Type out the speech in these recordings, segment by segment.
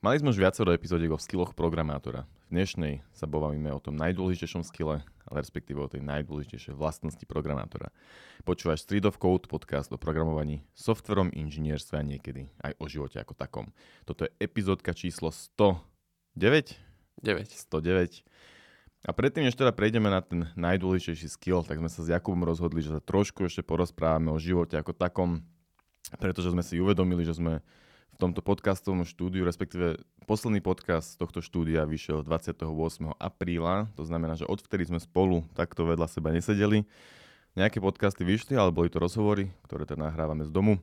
Mali sme už viacero epizódiek o skilloch programátora. V dnešnej sa bavíme o tom najdôležitejšom skille, ale respektíve o tej najdôležitejšej vlastnosti programátora. Počúvaš Street of Code, podcast o programovaní, softverom, inžinierstve a niekedy aj o živote ako takom. Toto je epizódka číslo 109? 9. 109. A predtým, než teda prejdeme na ten najdôležitejší skill, tak sme sa s Jakubom rozhodli, že sa trošku ešte porozprávame o živote ako takom, pretože sme si uvedomili, že sme tomto podcastovom štúdiu, respektíve posledný podcast tohto štúdia vyšiel 28. apríla, to znamená, že odvtedy sme spolu takto vedľa seba nesedeli. Nejaké podcasty vyšli, ale boli to rozhovory, ktoré teda nahrávame z domu.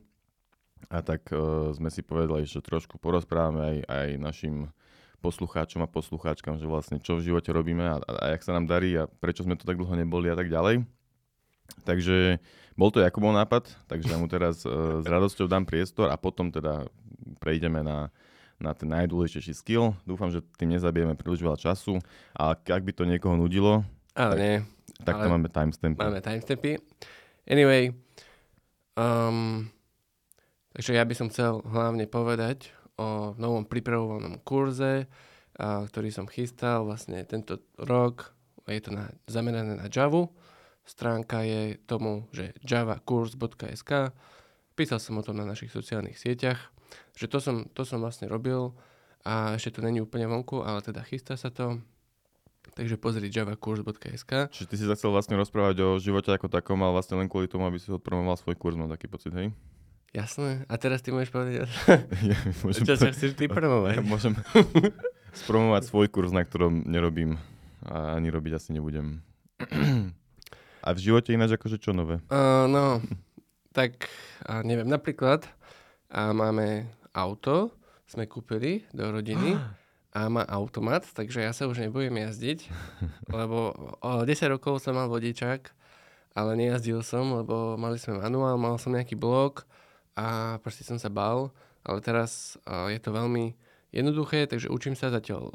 A tak uh, sme si povedali, že trošku porozprávame aj, aj našim poslucháčom a poslucháčkam, že vlastne čo v živote robíme a, a, a jak sa nám darí a prečo sme to tak dlho neboli a tak ďalej. Takže bol to Jakubov nápad, takže ja mu teraz uh, s radosťou dám priestor a potom teda prejdeme na, na ten najdôležitejší skill. Dúfam, že tým nezabijeme príliš veľa času. A ak by to niekoho nudilo, ale tak, nie. tak ale to máme timestampy. Máme timestampy. Anyway, um, takže ja by som chcel hlavne povedať o novom pripravovanom kurze, a, ktorý som chystal vlastne tento rok. Je to na, zamerané na Java. Stránka je tomu, že javakurs.sk. Písal som o tom na našich sociálnych sieťach. Že to som, to som vlastne robil a ešte to není úplne vonku, ale teda chystá sa to. Takže pozri javakurs.sk. Čiže ty si chcel vlastne rozprávať o živote ako takom, ale vlastne len kvôli tomu, aby si odpromoval svoj kurz, mám taký pocit, hej? Jasné. A teraz ty môžeš povedať, ja, môžem čo sa chceš ty promovať. Ja môžem spromovať svoj kurz, na ktorom nerobím a ani robiť asi nebudem. A v živote ináč akože čo nové? Uh, no, tak uh, neviem, napríklad a máme auto, sme kúpili do rodiny a má automat, takže ja sa už nebudem jazdiť, lebo o 10 rokov som mal vodičák, ale nejazdil som, lebo mali sme manuál, mal som nejaký blok a proste som sa bal, ale teraz je to veľmi jednoduché, takže učím sa zatiaľ,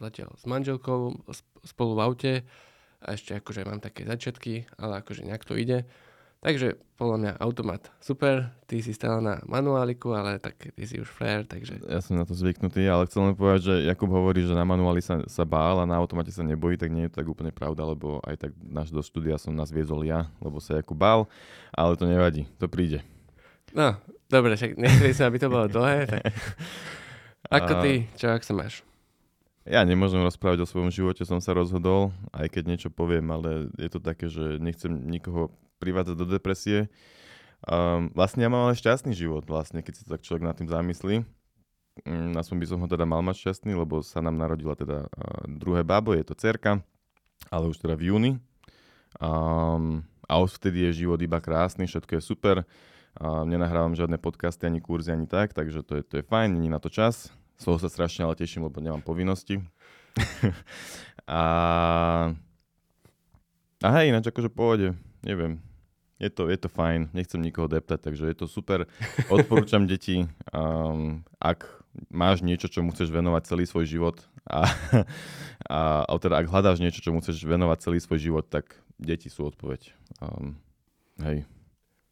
zatiaľ s manželkou spolu v aute a ešte akože mám také začiatky, ale akože nejak to ide. Takže podľa mňa automat super, ty si stále na manuáliku, ale tak ty si už frér, takže... Ja som na to zvyknutý, ale chcem len povedať, že Jakub hovorí, že na manuáli sa, sa bál a na automate sa nebojí, tak nie je to tak úplne pravda, lebo aj tak náš do štúdia som nás viezol ja, lebo sa Jakub bál, ale to nevadí, to príde. No, dobre, však nechceli sme, aby to bolo dlhé, tak... Ako ty, čo, ak sa máš? Ja nemôžem rozprávať o svojom živote, som sa rozhodol, aj keď niečo poviem, ale je to také, že nechcem nikoho privádzať do depresie. Um, vlastne ja mám ale šťastný život, vlastne, keď si tak človek nad tým zamyslí. Um, aspoň by som ho teda mal mať šťastný, lebo sa nám narodila teda uh, druhé bábo, je to cerka, ale už teda v júni. Um, a odvtedy je život iba krásny, všetko je super. Uh, nenahrávam žiadne podcasty, ani kurzy, ani tak, takže to je, to je fajn, není na to čas. Z toho sa strašne ale teším, lebo nemám povinnosti. a, a hej, ináč akože pôjde, neviem, je to, je to fajn, nechcem nikoho deptať, takže je to super. Odporúčam deti, um, ak máš niečo, čo chceš venovať celý svoj život a, a, a teda ak hľadáš niečo, čo chceš venovať celý svoj život, tak deti sú odpoveď. Um, hej.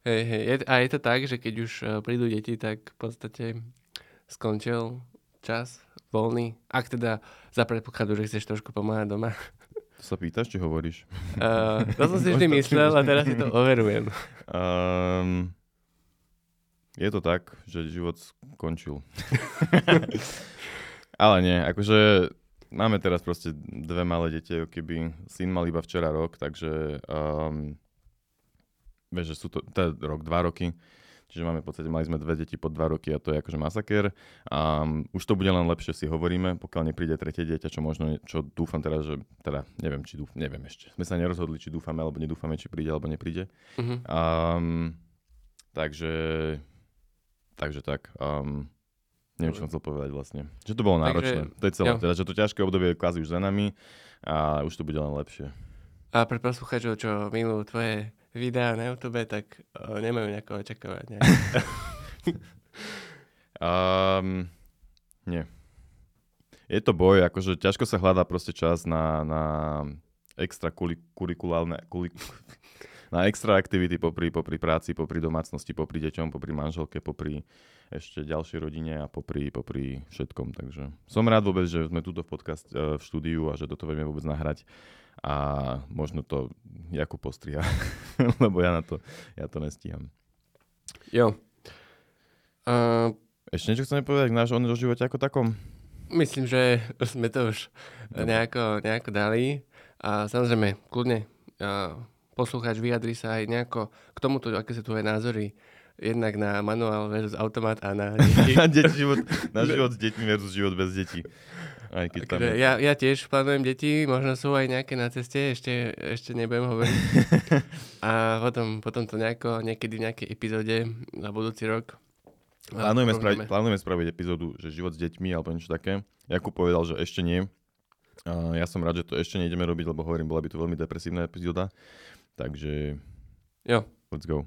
Hej, hej. A je to tak, že keď už uh, prídu deti, tak v podstate skončil čas voľný. Ak teda za predpokladu, že chceš trošku pomáhať doma. To sa pýtaš, či hovoríš? Uh, to som si vždy myslel a teraz si to overujem. Um, je to tak, že život skončil. Ale nie, akože máme teraz proste dve malé deti, keby syn mal iba včera rok, takže um, vieš, že sú to, teda rok, dva roky, Čiže máme v podstate, mali sme dve deti pod dva roky a to je akože masaker. A um, už to bude len lepšie si hovoríme, pokiaľ nepríde tretie dieťa, čo možno, čo dúfam teraz, že teda neviem, či dúfam, neviem ešte. Sme sa nerozhodli, či dúfame alebo nedúfame, či príde alebo nepríde. Uh-huh. Um, takže, takže tak. Um, neviem, čo som chcel povedať vlastne. Že to bolo náročné. Takže, to je celé. Teda, že to ťažké obdobie je kvázi už za nami a už to bude len lepšie. A pre poslucháčov, čo milujú tvoje videá na YouTube, tak uh, nemajú nejakého očakávania. um, nie. Je to boj, akože ťažko sa hľadá proste čas na, na extra kurikulálne, kulik, na extra aktivity popri, popri práci, popri domácnosti, popri deťom, popri manželke, popri ešte ďalšej rodine a popri, popri všetkom. Takže som rád vôbec, že sme tuto v podcast e, v štúdiu a že toto vieme vôbec nahrať a možno to Jakub postriha, lebo ja na to, ja to nestíham. Jo. Uh, Ešte niečo chceme povedať k nášho živote ako takom? Myslím, že sme to už nejako, nejako dali. A samozrejme, kľudne, a poslucháč vyjadri sa aj nejako k tomuto, aké sú tvoje názory jednak na manuál versus automat a na deti. na, deti život, na život s deťmi versus život bez detí. Aj keď tam je... ja, ja tiež plánujem deti, možno sú aj nejaké na ceste, ešte, ešte nebudem hovoriť. a potom, potom to nejako, niekedy v nejakej epizóde na budúci rok Plánujeme spraviť, plánujeme spraviť epizódu, že život s deťmi alebo niečo také. Jakub povedal, že ešte nie. Uh, ja som rád, že to ešte nejdeme robiť, lebo hovorím, bola by to veľmi depresívna epizóda. Takže jo. let's go.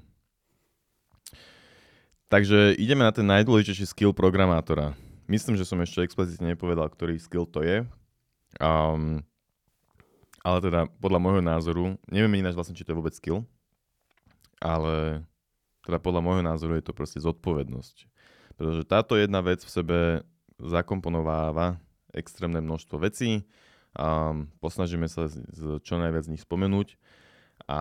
Takže ideme na ten najdôležitejší skill programátora. Myslím, že som ešte explicitne nepovedal, ktorý skill to je. Um, ale teda podľa môjho názoru, neviem ináč vlastne, či to je vôbec skill, ale teda podľa môjho názoru je to proste zodpovednosť. Pretože táto jedna vec v sebe zakomponováva extrémne množstvo vecí a posnažíme sa z, z čo najviac z nich spomenúť a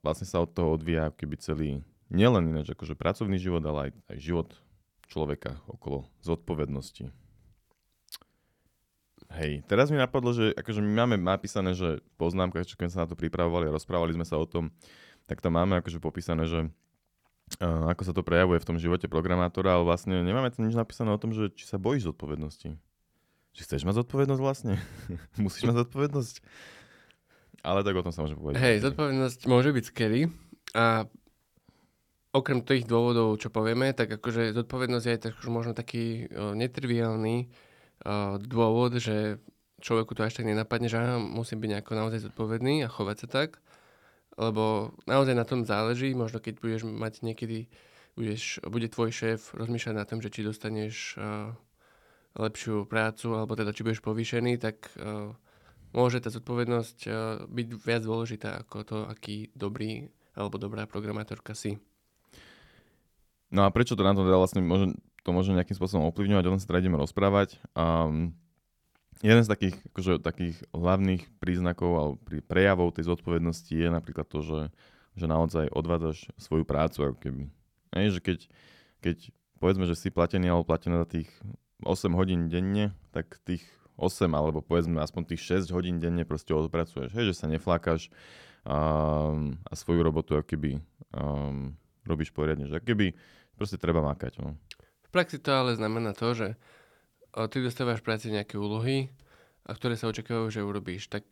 vlastne sa od toho odvíja keby celý, nielen ináč akože pracovný život, ale aj, aj život človeka okolo zodpovednosti. Hej, teraz mi napadlo, že akože my máme napísané, že poznámka, čo keď sa na to pripravovali a rozprávali sme sa o tom, tak tam máme akože popísané, že uh, ako sa to prejavuje v tom živote programátora, ale vlastne nemáme tam nič napísané o tom, že či sa bojíš zodpovednosti. Či chceš mať zodpovednosť vlastne? Musíš mať zodpovednosť? Ale tak o tom sa môžeme povedať. Hej, zodpovednosť môže byť scary a okrem tých dôvodov, čo povieme, tak akože zodpovednosť je tak, možno taký netriviálny dôvod, že človeku to až tak nenapadne, že musím byť nejako naozaj zodpovedný a chovať sa tak lebo naozaj na tom záleží, možno keď budeš mať niekedy, budeš, bude tvoj šéf rozmýšľať na tom, že či dostaneš lepšiu prácu, alebo teda či budeš povýšený, tak môže tá zodpovednosť byť viac dôležitá ako to, aký dobrý alebo dobrá programátorka si. No a prečo to na to teda vlastne môže, to môže nejakým spôsobom ovplyvňovať, o tom sa teda ideme rozprávať. Um, jeden z takých, akože, takých hlavných príznakov alebo prejavov tej zodpovednosti je napríklad to, že, že naozaj odvádzaš svoju prácu. Ako keby. Ej, že keď, keď povedzme, že si platený alebo platený za tých 8 hodín denne, tak tých 8 alebo povedzme aspoň tých 6 hodín denne proste odpracuješ. Hej, že sa neflákaš um, a svoju robotu keby um, robíš poriadne. Že keby proste treba makať. No. V praxi to ale znamená to, že ty dostávaš práci nejaké úlohy, a ktoré sa očakávajú, že urobíš, tak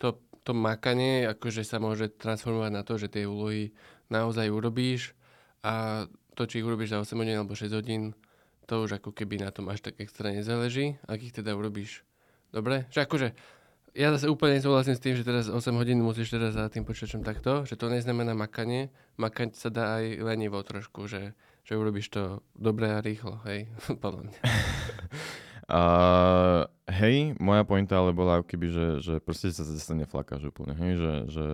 to, to makanie akože sa môže transformovať na to, že tie úlohy naozaj urobíš a to, či ich urobíš za 8 hodín alebo 6 hodín, to už ako keby na tom až tak extra nezáleží, ak ich teda urobíš dobre. Že akože ja zase úplne nesúhlasím s tým, že teraz 8 hodín musíš teraz za tým počítačom takto, že to neznamená makanie. Makať sa dá aj lenivo trošku, že že urobíš to dobre a rýchlo, hej, podľa mňa. Uh, hej, moja pointa ale bola keby, že, že proste sa zase neflakáš úplne, hej, že, že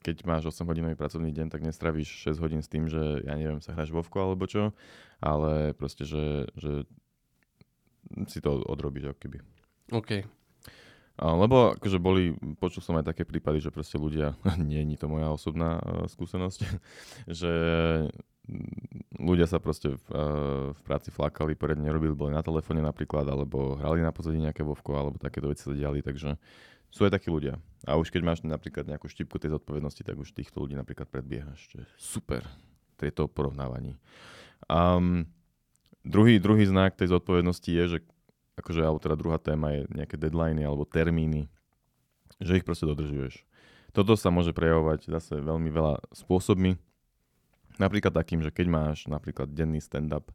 keď máš 8 hodinový pracovný deň, tak nestravíš 6 hodín s tým, že ja neviem, sa hráš vovko alebo čo, ale proste, že, že si to odrobíš ako keby. OK. Lebo akože boli, počul som aj také prípady, že proste ľudia, nie je to moja osobná uh, skúsenosť, že ľudia sa proste v, uh, v práci flakali, poriadne nerobili, boli na telefóne napríklad, alebo hrali na pozadí nejaké vovko, alebo takéto veci sa diali, takže sú aj takí ľudia. A už keď máš napríklad nejakú štipku tej zodpovednosti, tak už týchto ľudí napríklad predbiehaš, čo je super tejto porovnávaní. Um, druhý, druhý znak tej zodpovednosti je, že akože, alebo teda druhá téma je nejaké deadliny alebo termíny, že ich proste dodržuješ. Toto sa môže prejavovať zase veľmi veľa spôsobmi. Napríklad takým, že keď máš napríklad denný stand-up,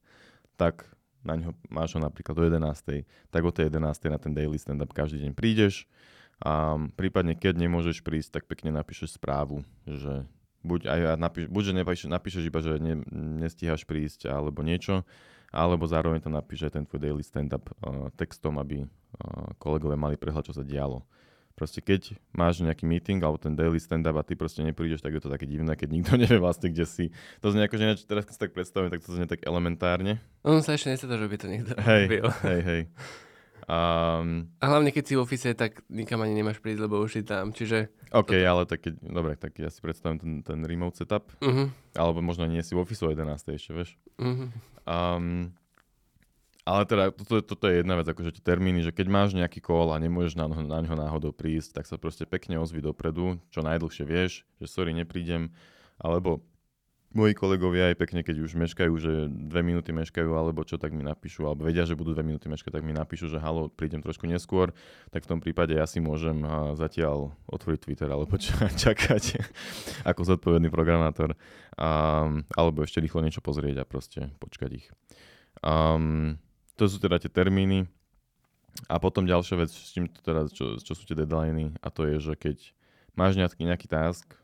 tak na ňo máš ho napríklad do 11. Tak o tej 11. na ten daily stand-up každý deň prídeš a prípadne keď nemôžeš prísť, tak pekne napíšeš správu, že buď, aj napíš, buď že napíšeš, napíšeš iba, že ne, nestíhaš prísť alebo niečo, alebo zároveň tam napíš aj ten tvoj daily stand-up uh, textom, aby uh, kolegovia mali prehľad, čo sa dialo. Proste keď máš nejaký meeting alebo ten daily stand-up a ty proste neprídeš, tak je to také divné, keď nikto nevie vlastne, kde si. To znie ako, že teraz keď si tak predstavím, tak to znie tak elementárne. On sa ešte nestá, že by to niekto Hej, robil. hej, hej. Um, A hlavne keď si v office, tak nikam ani nemáš prísť, lebo už si tam. Čiže... OK, ale tak keď, dobre, tak ja si predstavím ten, ten remote setup, Uh-huh, alebo možno nie si v office o 11. ešte, vieš. uh-huh. Um, ale teda, toto, toto je jedna vec, akože tie termíny, že keď máš nejaký call a nemôžeš na, na ňo náhodou prísť, tak sa proste pekne ozvi dopredu, čo najdlhšie vieš, že sorry, neprídem, alebo moji kolegovia aj pekne, keď už meškajú, že dve minúty meškajú, alebo čo, tak mi napíšu, alebo vedia, že budú dve minúty meškať, tak mi napíšu, že halo, prídem trošku neskôr, tak v tom prípade ja si môžem zatiaľ otvoriť Twitter, alebo ča- čakať ako zodpovedný programátor, um, alebo ešte rýchlo niečo pozrieť a proste počkať ich. Um, to sú teda tie termíny. A potom ďalšia vec, s čím teda, čo, čo sú tie deadliny, a to je, že keď máš nejaký, nejaký task,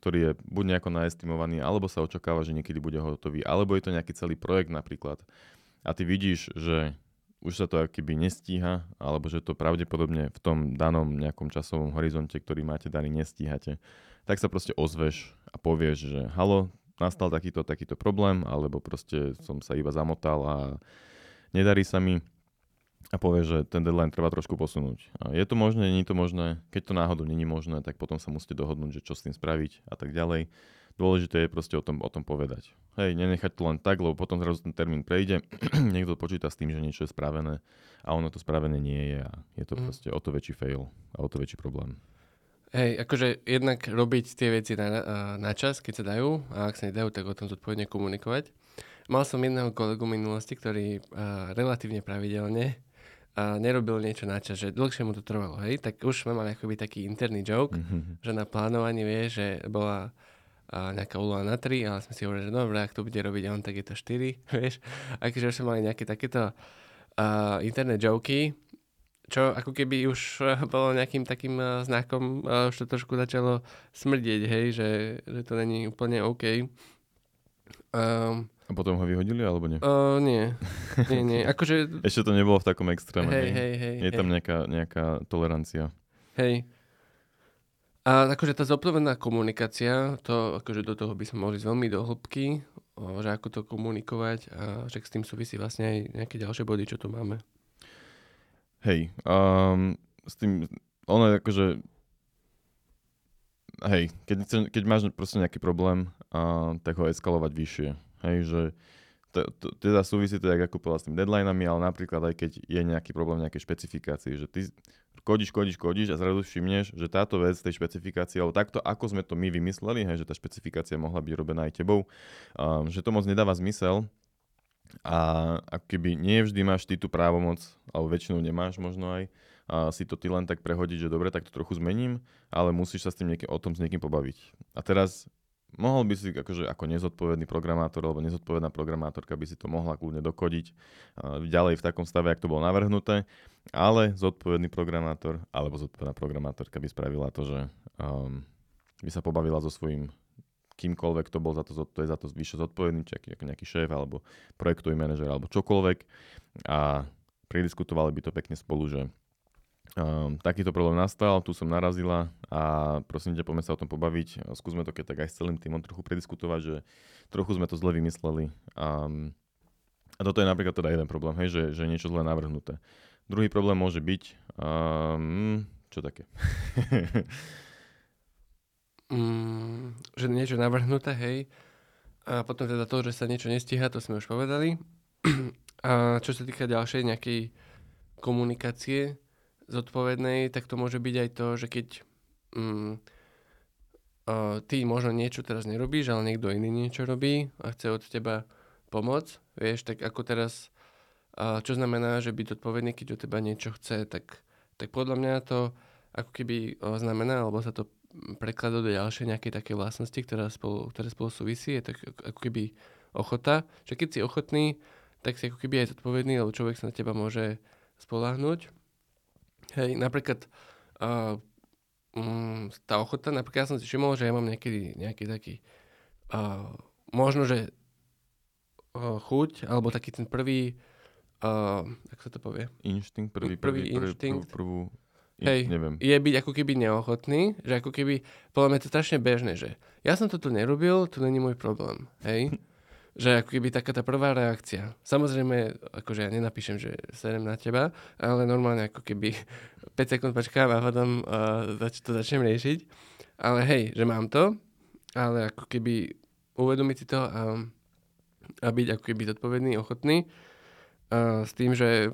ktorý je buď nejako naestimovaný, alebo sa očakáva, že niekedy bude hotový, alebo je to nejaký celý projekt napríklad, a ty vidíš, že už sa to keby nestíha, alebo že to pravdepodobne v tom danom nejakom časovom horizonte, ktorý máte daný, nestíhate, tak sa proste ozveš a povieš, že halo, nastal takýto, takýto problém, alebo proste som sa iba zamotal a nedarí sa mi a povie, že ten deadline treba trošku posunúť. A je to možné, nie je to možné. Keď to náhodou není možné, tak potom sa musíte dohodnúť, že čo s tým spraviť a tak ďalej. Dôležité je proste o tom, o tom povedať. Hej, nenechať to len tak, lebo potom zrazu ten termín prejde, niekto počíta s tým, že niečo je spravené a ono to spravené nie je a je to Mm. proste o to väčší fail a o to väčší problém. Hej, akože jednak robiť tie veci na, na čas, keď sa dajú, a ak sa nedajú, tak o tom zodpovedne komunikovať. Mal som jedného kolegu minulosti, ktorý a, relatívne pravidelne a nerobil niečo na čas, že dlhšie mu to trvalo, hej, tak už sme mali akoby taký interný joke, Mhm. že na plánovaní vie, že bola a nejaká úloha na 3, ale sme si hovorili, že dobre, ak to bude robiť on, tak je to 4, vieš. Akože už sme mali nejaké takéto uh, internet joky, čo ako keby už eh, bolo nejakým takým uh, znakom, uh, už to trošku začalo smrdieť, hej, že, že to není úplne OK. Um, A potom ho vyhodili alebo nie? uh, nie, nie, nie, akože, Ešte to nebolo v takom extréme. hej, hej, hej, Je hej. tam nejaká, nejaká tolerancia. Hej. A akože tá zodpovedná komunikácia, to akože do toho by sme mohli ísť veľmi do hĺbky, že ako to komunikovať a že s tým súvisí vlastne aj nejaké ďalšie body, čo tu máme. Hej, um, s tým, ono je akože, hej, keď, keď máš proste nejaký problém, uh, tak ho eskalovať vyššie. Hej, že teda súvisí to, ako povedal s tým deadlineami, ale napríklad aj keď je nejaký problém nejakej špecifikácii, že ty kodíš, kodíš, kodíš a zrazu všimneš, že táto vec tej špecifikácie, alebo takto, ako sme to my vymysleli, hej, že tá špecifikácia mohla byť robená aj tebou, um, že to moc nedáva zmysel a ako keby nie vždy máš ty tú právomoc, alebo väčšinou nemáš možno aj, a si to ty len tak prehodiť, že dobre, tak to trochu zmením, ale musíš sa s tým niekým, o tom s niekým pobaviť. A teraz mohol by si akože ako nezodpovedný programátor alebo nezodpovedná programátorka by si to mohla kľudne dokodiť ďalej v takom stave, ak to bolo navrhnuté, ale zodpovedný programátor alebo zodpovedná programátorka by spravila to, že um, by sa pobavila so svojím kýmkoľvek to bol za to, to je za to vyššie zodpovedný, či ako nejaký šéf, alebo projektový manažer, alebo čokoľvek. A prediskutovali by to pekne spolu, že um, takýto problém nastal, tu som narazila a prosím ťa, poďme sa o tom pobaviť. Skúsme to keď tak aj s celým týmom trochu prediskutovať, že trochu sme to zle vymysleli. Um, a toto je napríklad teda jeden problém, hej, že, že niečo zle navrhnuté. Druhý problém môže byť, um, čo také? Mm, že niečo navrhnuté, hej. A potom teda to, že sa niečo nestíha, to sme už povedali. A čo sa týka ďalšej nejakej komunikácie zodpovednej, tak to môže byť aj to, že keď mm, a ty možno niečo teraz nerobíš, ale niekto iný niečo robí a chce od teba pomoc, vieš, tak ako teraz, a čo znamená, že byť zodpovedný, keď od teba niečo chce, tak, tak podľa mňa to ako keby o, znamená, alebo sa to prekladá do ďalšej nejakej také vlastnosti, ktorá spolu, ktoré spolu súvisí, je tak ako keby ochota, že keď si ochotný, tak si ako keby aj zodpovedný, lebo človek sa na teba môže spolahnuť. Hej, napríklad uh, um, tá ochota, napríklad ja som si všimol, že ja mám niekedy nejaký taký uh, možno, že uh, chuť, alebo taký ten prvý uh, ako sa to povie? Inštinkt, prvý, Prvý prvý, prvý, inštinkt. Prvú, prvú Hej, neviem. je byť ako keby neochotný, že ako keby, podľa mňa to strašne bežné, že ja som toto nerobil, to není môj problém, hej. že ako keby taká tá prvá reakcia. Samozrejme, akože ja nenapíšem, že serem na teba, ale normálne ako keby 5 sekúnd počkám a potom uh, to začnem riešiť. Ale hej, že mám to, ale ako keby uvedomiť si to a, a byť ako keby zodpovedný, ochotný uh, s tým, že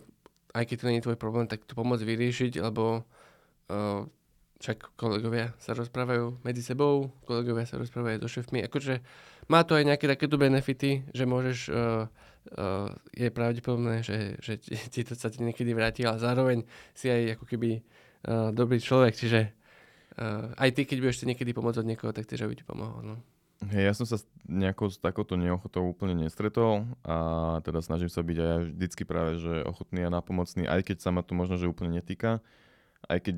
aj keď to nie je tvoj problém, tak to pomôcť vyriešiť, lebo uh, však kolegovia sa rozprávajú medzi sebou, kolegovia sa rozprávajú so šéfmi. Akože má to aj nejaké takéto benefity, že môžeš, uh, uh, je pravdepodobné, že, že ti, to sa ti niekedy vráti, ale zároveň si aj ako keby uh, dobrý človek, čiže uh, aj ty, keď budeš niekedy pomôcť od niekoho, tak tiež aby ti pomohol. No. Hej, ja som sa nejakou s takouto neochotou úplne nestretol a teda snažím sa byť aj vždycky práve, že ochotný a napomocný, aj keď sa ma to možno, že úplne netýka, aj keď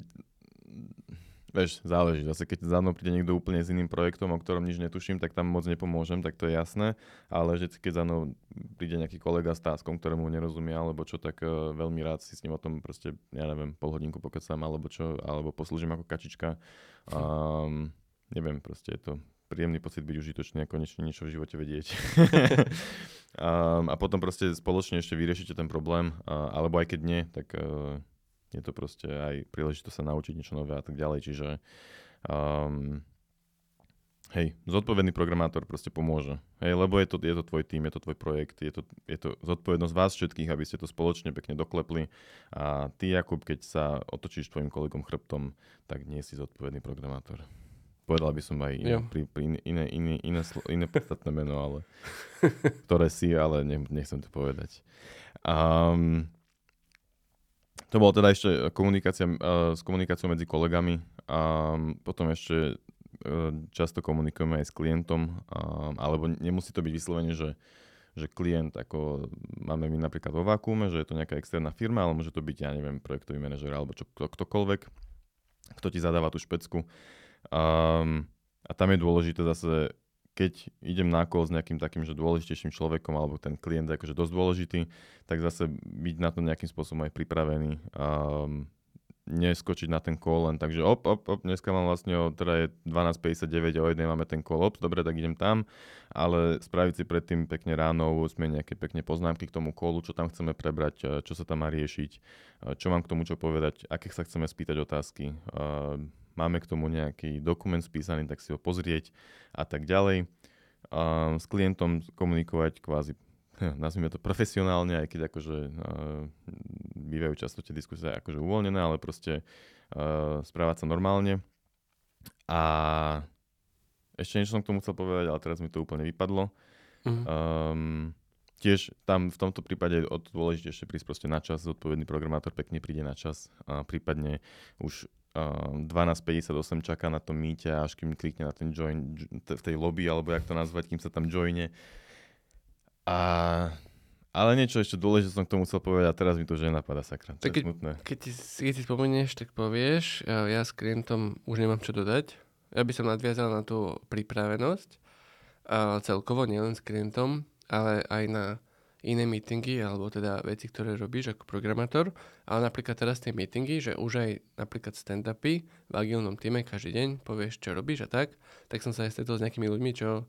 Vieš, záleží. Zase keď za mnou príde niekto úplne s iným projektom, o ktorom nič netuším, tak tam moc nepomôžem, tak to je jasné. Ale že keď za mnou príde nejaký kolega s táskom, ktorému nerozumie, alebo čo, tak uh, veľmi rád si s ním o tom proste, ja neviem, pol hodinku pokecam, alebo čo, alebo poslúžim ako kačička. Um, neviem, proste je to príjemný pocit byť užitočný a konečne niečo v živote vedieť. um, a potom proste spoločne ešte vyriešite ten problém, uh, alebo aj keď nie, tak uh, je to proste aj príležitosť sa naučiť niečo nové a tak ďalej. Čiže um, hej, zodpovedný programátor proste pomôže. Hej, lebo je to, je to tvoj tým, je to tvoj projekt, je to, je to zodpovednosť vás všetkých, aby ste to spoločne pekne doklepli. A ty, Jakub, keď sa otočíš tvojim kolegom chrbtom, tak nie si zodpovedný programátor. Povedal by som aj iné, pri, pri iné, iné, iné, iné podstatné meno, ale ktoré si, ale ne, nechcem to povedať. Um, to bolo teda ešte komunikácia uh, s komunikáciou medzi kolegami a potom ešte uh, často komunikujeme aj s klientom, alebo nemusí to byť vyslovene, že, že klient, ako máme my napríklad vo Vakuume, že je to nejaká externá firma, ale môže to byť, ja neviem, projektový manažer alebo čo, kto, ktokoľvek, kto ti zadáva tú špecku. Um, a tam je dôležité zase keď idem na call s nejakým takým, že dôležitejším človekom, alebo ten klient je akože dosť dôležitý, tak zase byť na to nejakým spôsobom aj pripravený. Um, neskočiť na ten call len takže op, op, op, dneska mám vlastne o, teda je 12.59 a o jednej máme ten call, op, dobre, tak idem tam, ale spraviť si predtým pekne ráno, sme nejaké pekne poznámky k tomu callu, čo tam chceme prebrať, čo sa tam má riešiť, čo mám k tomu čo povedať, aké sa chceme spýtať otázky, máme k tomu nejaký dokument spísaný, tak si ho pozrieť a tak ďalej. A s klientom komunikovať kvázi, nazvime to profesionálne, aj keď akože uh, bývajú často tie diskusie akože uvoľnené, ale proste uh, správať sa normálne. A ešte niečo som k tomu chcel povedať, ale teraz mi to úplne vypadlo. Mm-hmm. Um, tiež tam v tomto prípade je dôležitejšie prísť proste na čas, zodpovedný programátor pekne príde na čas a prípadne už 12.58 čaká na tom míte, až kým klikne na ten join v tej lobby, alebo jak to nazvať, kým sa tam joine. A, ale niečo ešte dôležité som k tomu chcel povedať a teraz mi to už nenapadá, sakra. To keď, smutné. Keď, ti, keď si spomenieš, tak povieš, ja s klientom už nemám čo dodať. Ja by som nadviazal na tú pripravenosť a celkovo, nielen s klientom, ale aj na iné meetingy, alebo teda veci, ktoré robíš ako programátor, ale napríklad teraz tie meetingy, že už aj napríklad stand-upy v agilnom týme každý deň povieš, čo robíš a tak, tak som sa aj stretol s nejakými ľuďmi, čo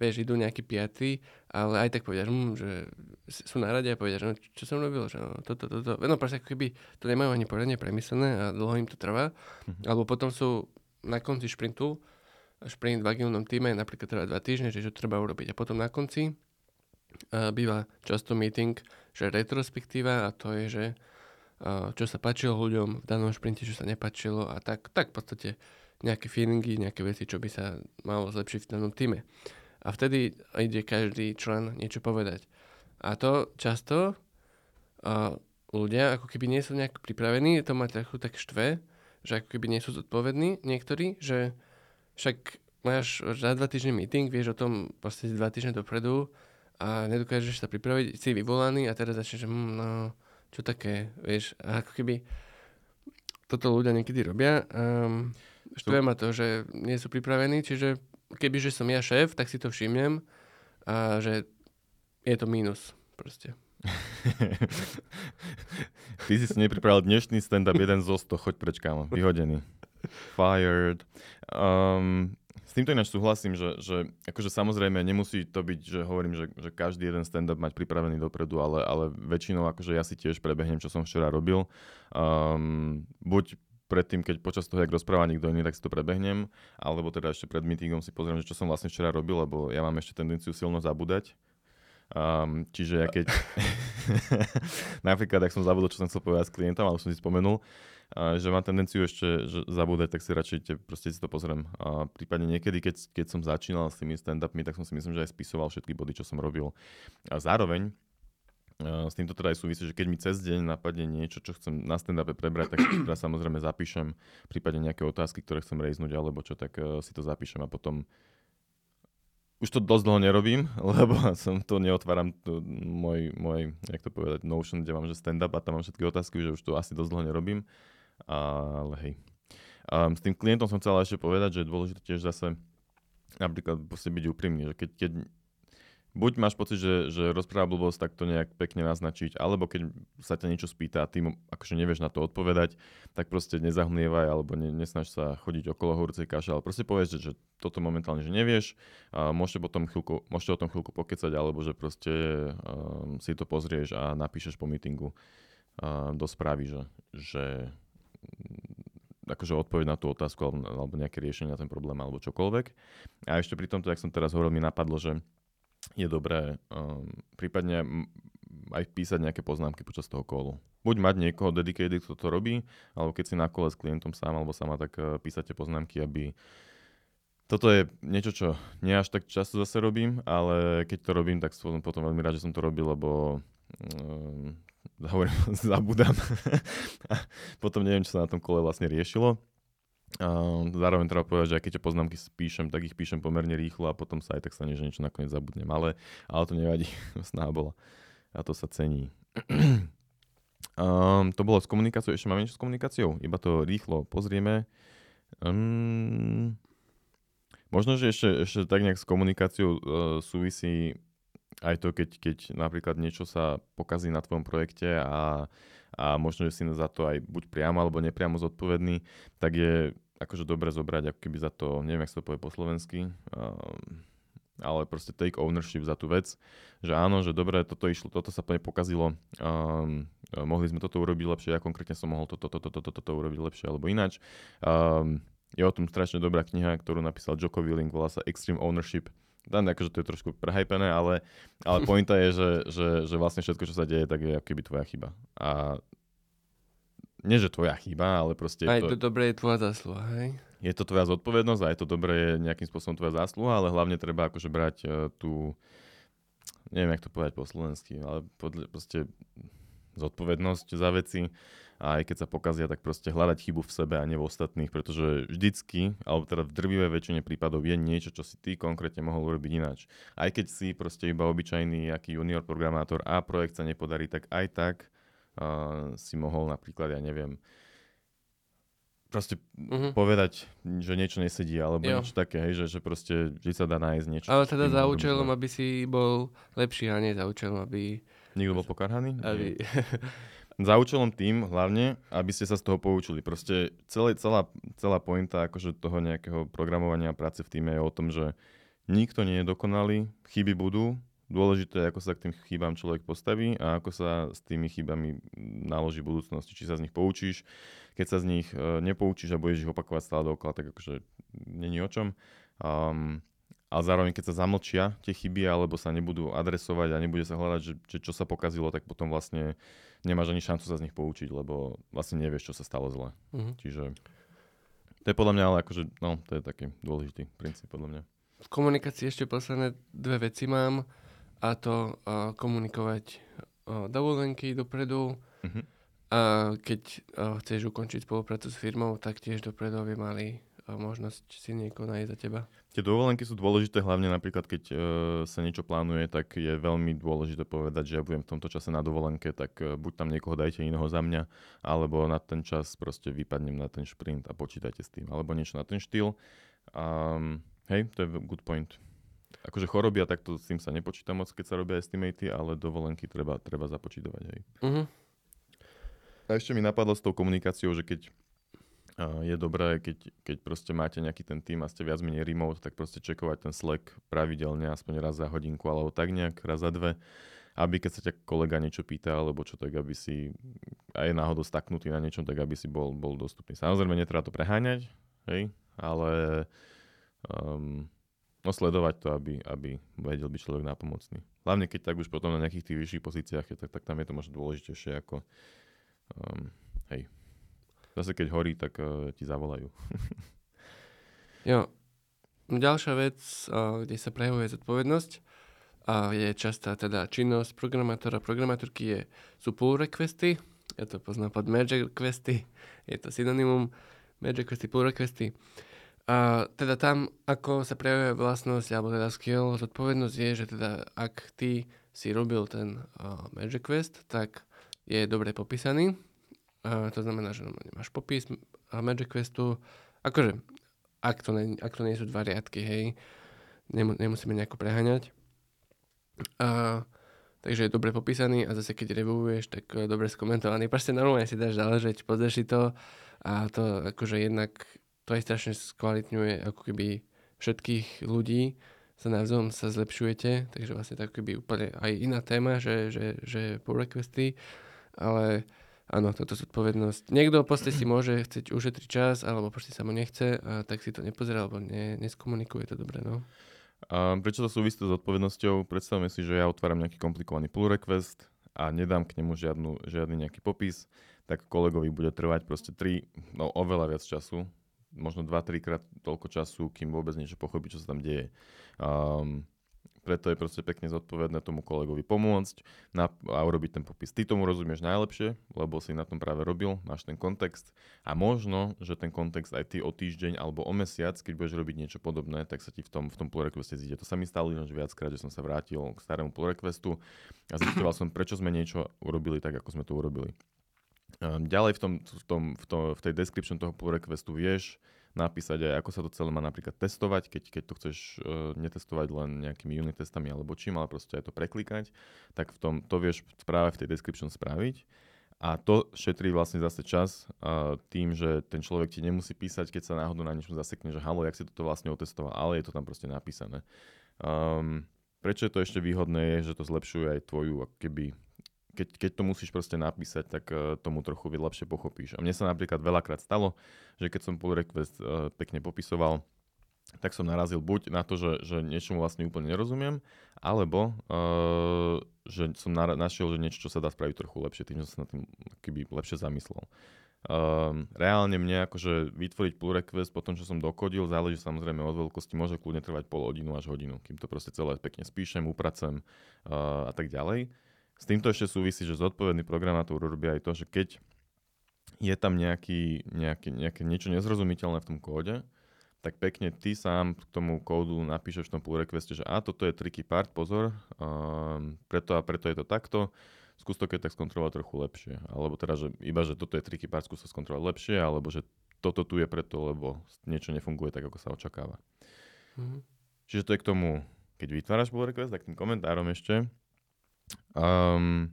vieš, idú nejakí piatí, ale aj tak povedia, hm, že sú na rade a povedia, že no, čo som robil, že no, toto, toto. No proste ako keby to nemajú ani poriadne premyslené a dlho im to trvá. Mm-hmm. Alebo potom sú na konci šprintu, šprint v agilnom týme napríklad trvá dva týždne, že čo treba urobiť. A potom na konci býva často meeting, že retrospektíva a to je, že čo sa páčilo ľuďom v danom šprinte, čo sa nepáčilo a tak, tak v podstate nejaké feelingy, nejaké veci, čo by sa malo zlepšiť v danom týme. A vtedy ide každý člen niečo povedať. A to často uh, ľudia ako keby nie sú nejak pripravení, to má trochu tak štve, že ako keby nie sú zodpovední niektorí, že však máš za dva týždne meeting, vieš o tom proste dva týždne dopredu, a nedokážeš sa pripraviť, si vyvolaný a teraz začneš, že hm, no, čo také, vieš, a ako keby toto ľudia niekedy robia. Um, štve ma to, že nie sú pripravení, čiže kebyže som ja šéf, tak si to všimnem a že je to mínus proste. Ty si si nepripravil dnešný stand-up jeden zo 100, choď preč, kámo, vyhodený. Fired. Um, s týmto ináč súhlasím, že, že akože samozrejme nemusí to byť, že hovorím, že, že každý jeden stand-up mať pripravený dopredu, ale, ale väčšinou akože ja si tiež prebehnem, čo som včera robil. Um, buď predtým, keď počas toho, jak rozpráva niekto iný, tak si to prebehnem, alebo teda ešte pred meetingom si pozriem, že čo som vlastne včera robil, lebo ja mám ešte tendenciu silno zabúdať. Um, čiže ja keď... napríklad, ak som zabudol, čo som chcel povedať s klientom, ale som si spomenul, že mám tendenciu ešte že zabúdať, tak si radšej proste si to pozriem. Uh, prípadne niekedy, keď, keď som začínal s tými stand-upmi, tak som si myslím, že aj spisoval všetky body, čo som robil. A zároveň s týmto teda aj súvisí, že keď mi cez deň napadne niečo, čo chcem na stand prebrať, tak teda samozrejme zapíšem, prípadne nejaké otázky, ktoré chcem rejznúť alebo čo, tak uh, si to zapíšem a potom už to dosť dlho nerobím, lebo som to neotváram to, môj, môj, jak to povedať, Notion, kde mám že stand-up a tam mám všetky otázky, že už to asi dosť dlho nerobím, ale hej. Um, s tým klientom som chcel ešte povedať, že je dôležité tiež zase napríklad byť úprimný, že keď, keď buď máš pocit, že, že rozpráva blbosť, tak to nejak pekne naznačiť, alebo keď sa ťa niečo spýta a ty akože nevieš na to odpovedať, tak proste nezahmlievaj alebo ne, nesnaž sa chodiť okolo horúcej kaše, ale proste povieš, že, že toto momentálne že nevieš a môžete, potom chvíľku, môžete o tom chvíľku pokecať, alebo že proste um, si to pozrieš a napíšeš po meetingu uh, do správy, že, že akože odpoveď na tú otázku alebo, nejaké riešenie na ten problém alebo čokoľvek. A ešte pri tomto, jak som teraz hovoril, mi napadlo, že je dobré um, prípadne aj písať nejaké poznámky počas toho kolu. Buď mať niekoho dedicated, kto to robí, alebo keď si na kole s klientom sám alebo sama, tak uh, písate poznámky, aby toto je niečo, čo nie až tak často zase robím, ale keď to robím, tak som potom veľmi rád, že som to robil, lebo um, hovorím, zabudám. potom neviem, čo sa na tom kole vlastne riešilo. Zároveň treba povedať, že aj keď tie poznámky spíšem, tak ich píšem pomerne rýchlo a potom sa aj tak stane, že niečo nakoniec zabudnem. Ale, ale to nevadí, snaha bola. A to sa cení. um, to bolo s komunikáciou, ešte máme niečo s komunikáciou? Iba to rýchlo pozrieme. Um, možno, že ešte, ešte tak nejak s komunikáciou uh, súvisí aj to, keď, keď napríklad niečo sa pokazí na tvojom projekte a a možno, že si za to aj buď priamo alebo nepriamo zodpovedný, tak je akože dobre zobrať ako keby za to, neviem, jak sa to povie po slovensky, um, ale proste take ownership za tú vec, že áno, že dobre, toto išlo, toto sa plne pokazilo, um, mohli sme toto urobiť lepšie, ja konkrétne som mohol toto, toto, toto, toto urobiť lepšie alebo ináč. Um, je o tom strašne dobrá kniha, ktorú napísal Joko Willing, volá sa Extreme Ownership. Dan, akože to je trošku prehypené, ale, ale pointa je, že, že, že vlastne všetko, čo sa deje, tak je keby tvoja chyba. A nie, že tvoja chyba, ale proste... Aj to, to dobré je tvoja zásluha, hej? Je to tvoja zodpovednosť a je to dobré je nejakým spôsobom tvoja zásluha, ale hlavne treba akože brať uh, tú... Neviem, jak to povedať po slovensky, ale podľa, proste zodpovednosť za veci a aj keď sa pokazia, tak proste hľadať chybu v sebe a nie v ostatných, pretože vždycky, alebo teda v drvivej väčšine prípadov je niečo, čo si ty konkrétne mohol urobiť ináč. Aj keď si proste iba obyčajný aký junior programátor a projekt sa nepodarí, tak aj tak uh, si mohol napríklad, ja neviem, proste uh-huh. povedať, že niečo nesedí, alebo jo. niečo také, hej, že, že proste vždy sa dá nájsť niečo. Ale teda za účelom, aby si bol lepší a nie za účelom, aby... Nikto bol pokarhaný? Aby... Za účelom tým hlavne, aby ste sa z toho poučili. Proste celé, celá, celá pointa akože toho nejakého programovania a práce v týme je o tom, že nikto nie je dokonalý, chyby budú, dôležité je, ako sa k tým chybám človek postaví a ako sa s tými chybami naloží v budúcnosti. Či sa z nich poučíš, keď sa z nich uh, nepoučíš a budeš ich opakovať stále dookola, tak akože není o čom. Um, ale zároveň, keď sa zamlčia tie chyby alebo sa nebudú adresovať a nebude sa hľadať, že, že čo sa pokazilo, tak potom vlastne nemáš ani šancu sa z nich poučiť, lebo vlastne nevieš, čo sa stalo zle. Uh-huh. Čiže to je podľa mňa, ale akože, no, to je taký dôležitý princíp podľa mňa. V komunikácii ešte posledné dve veci mám a to uh, komunikovať uh, dovolenky dopredu uh-huh. a keď uh, chceš ukončiť spoluprácu s firmou, tak tiež dopredu aby mali možnosť si niekoho nájsť za teba. Tie dovolenky sú dôležité, hlavne napríklad, keď uh, sa niečo plánuje, tak je veľmi dôležité povedať, že ja budem v tomto čase na dovolenke, tak uh, buď tam niekoho dajte iného za mňa, alebo na ten čas proste vypadnem na ten šprint a počítajte s tým, alebo niečo na ten štýl. Um, hej, to je good point. akože choroby a takto s tým sa nepočíta moc, keď sa robia estimaty, ale dovolenky treba, treba započítovať. Hej. Uh-huh. A ešte mi napadlo s tou komunikáciou, že keď je dobré, keď, keď proste máte nejaký ten tým a ste viac menej remote, tak proste čekovať ten Slack pravidelne, aspoň raz za hodinku, alebo tak nejak, raz za dve, aby keď sa ťa kolega niečo pýta, alebo čo, tak aby si aj náhodou staknutý na niečom, tak aby si bol, bol dostupný. Samozrejme, netreba to preháňať, hej, ale um, no sledovať to, aby, aby vedel byť človek nápomocný. Hlavne keď tak už potom na nejakých tých vyšších pozíciách je, tak, tak tam je to možno dôležitejšie ako um, hej. Zase keď horí, tak uh, ti zavolajú. jo. Ďalšia vec, uh, kde sa prejavuje zodpovednosť, a je častá teda činnosť programátora, programátorky je, sú pull requesty, ja to poznám pod merge requesty, je to synonymum merge requesty, pull requesty. A teda tam, ako sa prejavuje vlastnosť, alebo teda skill, zodpovednosť je, že teda ak ty si robil ten uh, merge request, tak je dobre popísaný. Uh, to znamená, že máš popis uh, merge requestu, akože ak to, ne, ak to nie sú dva riadky, hej, nemu, nemusíme nejako preháňať. Uh, takže je dobre popísaný a zase keď reviewuješ, tak uh, dobre skomentovaný. Proste normálne si dáš záležeť, pozrieš si to a to akože jednak to aj strašne skvalitňuje ako keby všetkých ľudí sa navzájom sa zlepšujete, takže vlastne tak keby úplne aj iná téma, že, že, že pull requesty, ale áno, toto zodpovednosť. Niekto proste si môže chcieť ušetriť čas, alebo proste sa mu nechce, a tak si to nepozerá, alebo ne, neskomunikuje to dobre, no. A prečo to súvisí s zodpovednosťou? Predstavme si, že ja otváram nejaký komplikovaný pull request a nedám k nemu žiadnu, žiadny nejaký popis, tak kolegovi bude trvať proste 3, no oveľa viac času, možno 2-3 krát toľko času, kým vôbec niečo pochopí, čo sa tam deje. Um, preto je proste pekne zodpovedné tomu kolegovi pomôcť na, a urobiť ten popis. Ty tomu rozumieš najlepšie, lebo si na tom práve robil, máš ten kontext a možno, že ten kontext aj ty o týždeň alebo o mesiac, keď budeš robiť niečo podobné, tak sa ti v tom, v tom pull requeste zíde. To sa mi stalo že viackrát, že som sa vrátil k starému pull requestu a zistoval som, prečo sme niečo urobili tak, ako sme to urobili. Ehm, ďalej v, tom, v, tom, v, tom, v tej description toho pull requestu vieš napísať aj, ako sa to celé má napríklad testovať, keď, keď to chceš uh, netestovať len nejakými unit testami alebo čím, ale proste aj to preklikať, tak v tom, to vieš práve v tej description spraviť. A to šetrí vlastne zase čas uh, tým, že ten človek ti nemusí písať, keď sa náhodou na niečom zasekne, že halo, jak si toto vlastne otestoval, ale je to tam proste napísané. Um, prečo je to ešte výhodné, je, že to zlepšuje aj tvoju keby keď, keď to musíš proste napísať, tak uh, tomu trochu lepšie pochopíš. A mne sa napríklad veľakrát stalo, že keď som pull request uh, pekne popisoval, tak som narazil buď na to, že, že niečomu vlastne úplne nerozumiem, alebo uh, že som na, našiel, že niečo, čo sa dá spraviť trochu lepšie, tým, že som sa na tým keby lepšie zamyslel. Um, reálne mne akože vytvoriť pull request po tom, čo som dokodil, záleží samozrejme od veľkosti, môže kľudne trvať pol hodinu až hodinu, kým to proste celé pekne spíšem, upracem uh, a tak ďalej. S týmto ešte súvisí, že zodpovedný programátor robí aj to, že keď je tam nejaký, nejaký, nejaké niečo nezrozumiteľné v tom kóde, tak pekne ty sám k tomu kódu napíšeš v tom pull requeste, že a toto je tricky part, pozor, um, preto a preto je to takto, skús to keď tak skontrolovať trochu lepšie. Alebo teda, že iba, že toto je tricky part, skús to skontrolovať lepšie, alebo že toto tu je preto, lebo niečo nefunguje tak, ako sa očakáva. Mm-hmm. Čiže to je k tomu, keď vytváraš pull request, tak tým komentárom ešte, Um,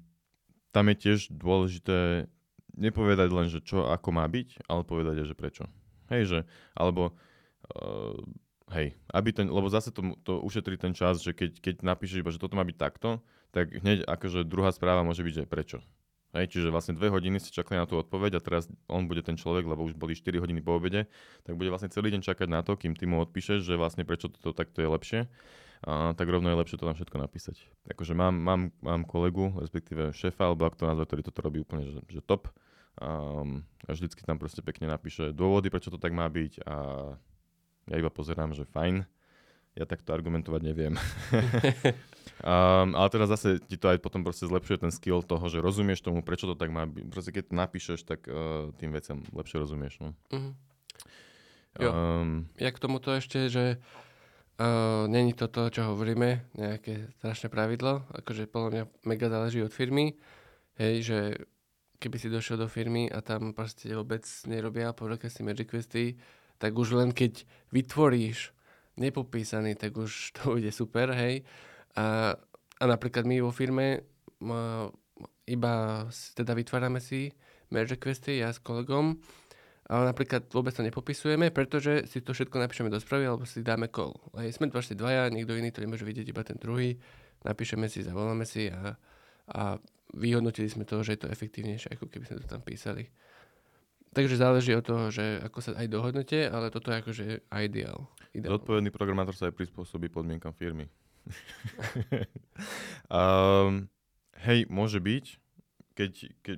tam je tiež dôležité nepovedať len, že čo ako má byť, ale povedať aj, že prečo. Hej, že, alebo uh, hej, aby ten, lebo zase to, to ušetrí ten čas, že keď, keď napíšeš iba, že toto má byť takto, tak hneď akože druhá správa môže byť, že prečo. Hej, čiže vlastne dve hodiny si čakali na tú odpoveď a teraz on bude ten človek, lebo už boli 4 hodiny po obede, tak bude vlastne celý deň čakať na to, kým ty mu odpíšeš, že vlastne prečo toto takto je lepšie a, tak rovno je lepšie to tam všetko napísať. Akože mám, mám, mám kolegu, respektíve šéfa, alebo ak to nazve, ktorý toto robí úplne, že, že top. A, a vždycky tam proste pekne napíše dôvody, prečo to tak má byť a ja iba pozerám, že fajn. Ja takto argumentovať neviem. um, ale teda zase ti to aj potom proste zlepšuje ten skill toho, že rozumieš tomu, prečo to tak má byť. Proste keď to napíšeš, tak uh, tým veciam lepšie rozumieš. No. Uh-huh. Jo. Um, ja k tomuto ešte, že Uh, Není to to, čo hovoríme, nejaké strašné pravidlo. Akože podľa mňa mega záleží od firmy. Hej, že keby si došiel do firmy a tam proste vôbec nerobia si magic questy, tak už len keď vytvoríš nepopísaný, tak už to bude super, hej. A, a napríklad my vo firme uh, iba teda vytvárame si merge requesty, ja s kolegom, ale napríklad vôbec to nepopisujeme, pretože si to všetko napíšeme do správy alebo si dáme call. Hej, sme vlastne dvaja, nikto iný to nemôže vidieť, iba ten druhý. Napíšeme si, zavoláme si a, a vyhodnotili sme to, že je to efektívnejšie, ako keby sme to tam písali. Takže záleží od toho, že ako sa aj dohodnete, ale toto je akože ideál. ideál. Zodpovedný programátor sa aj prispôsobí podmienkam firmy. um, hej, môže byť, keď, keď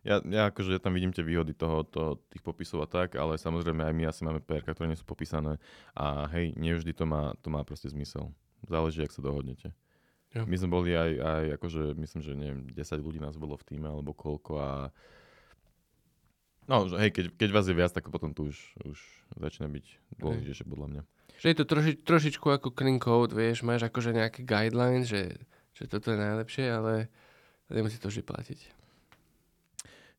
ja, ja akože tam vidím tie výhody toho, toho, tých popisov a tak, ale samozrejme aj my asi máme PRK, ktoré nie sú popísané a hej, nevždy to má, to má proste zmysel. Záleží, ak sa dohodnete. Jo. My sme boli aj, aj akože, myslím, že neviem, 10 ľudí nás bolo v týme alebo koľko a no, že hej, keď, keď vás je viac, tak potom tu už, už začína byť dôležitejšie podľa mňa. Že je to troši, trošičku ako clean code, vieš, máš akože nejaké guidelines, že, že toto je najlepšie, ale nemusí to vždy platiť.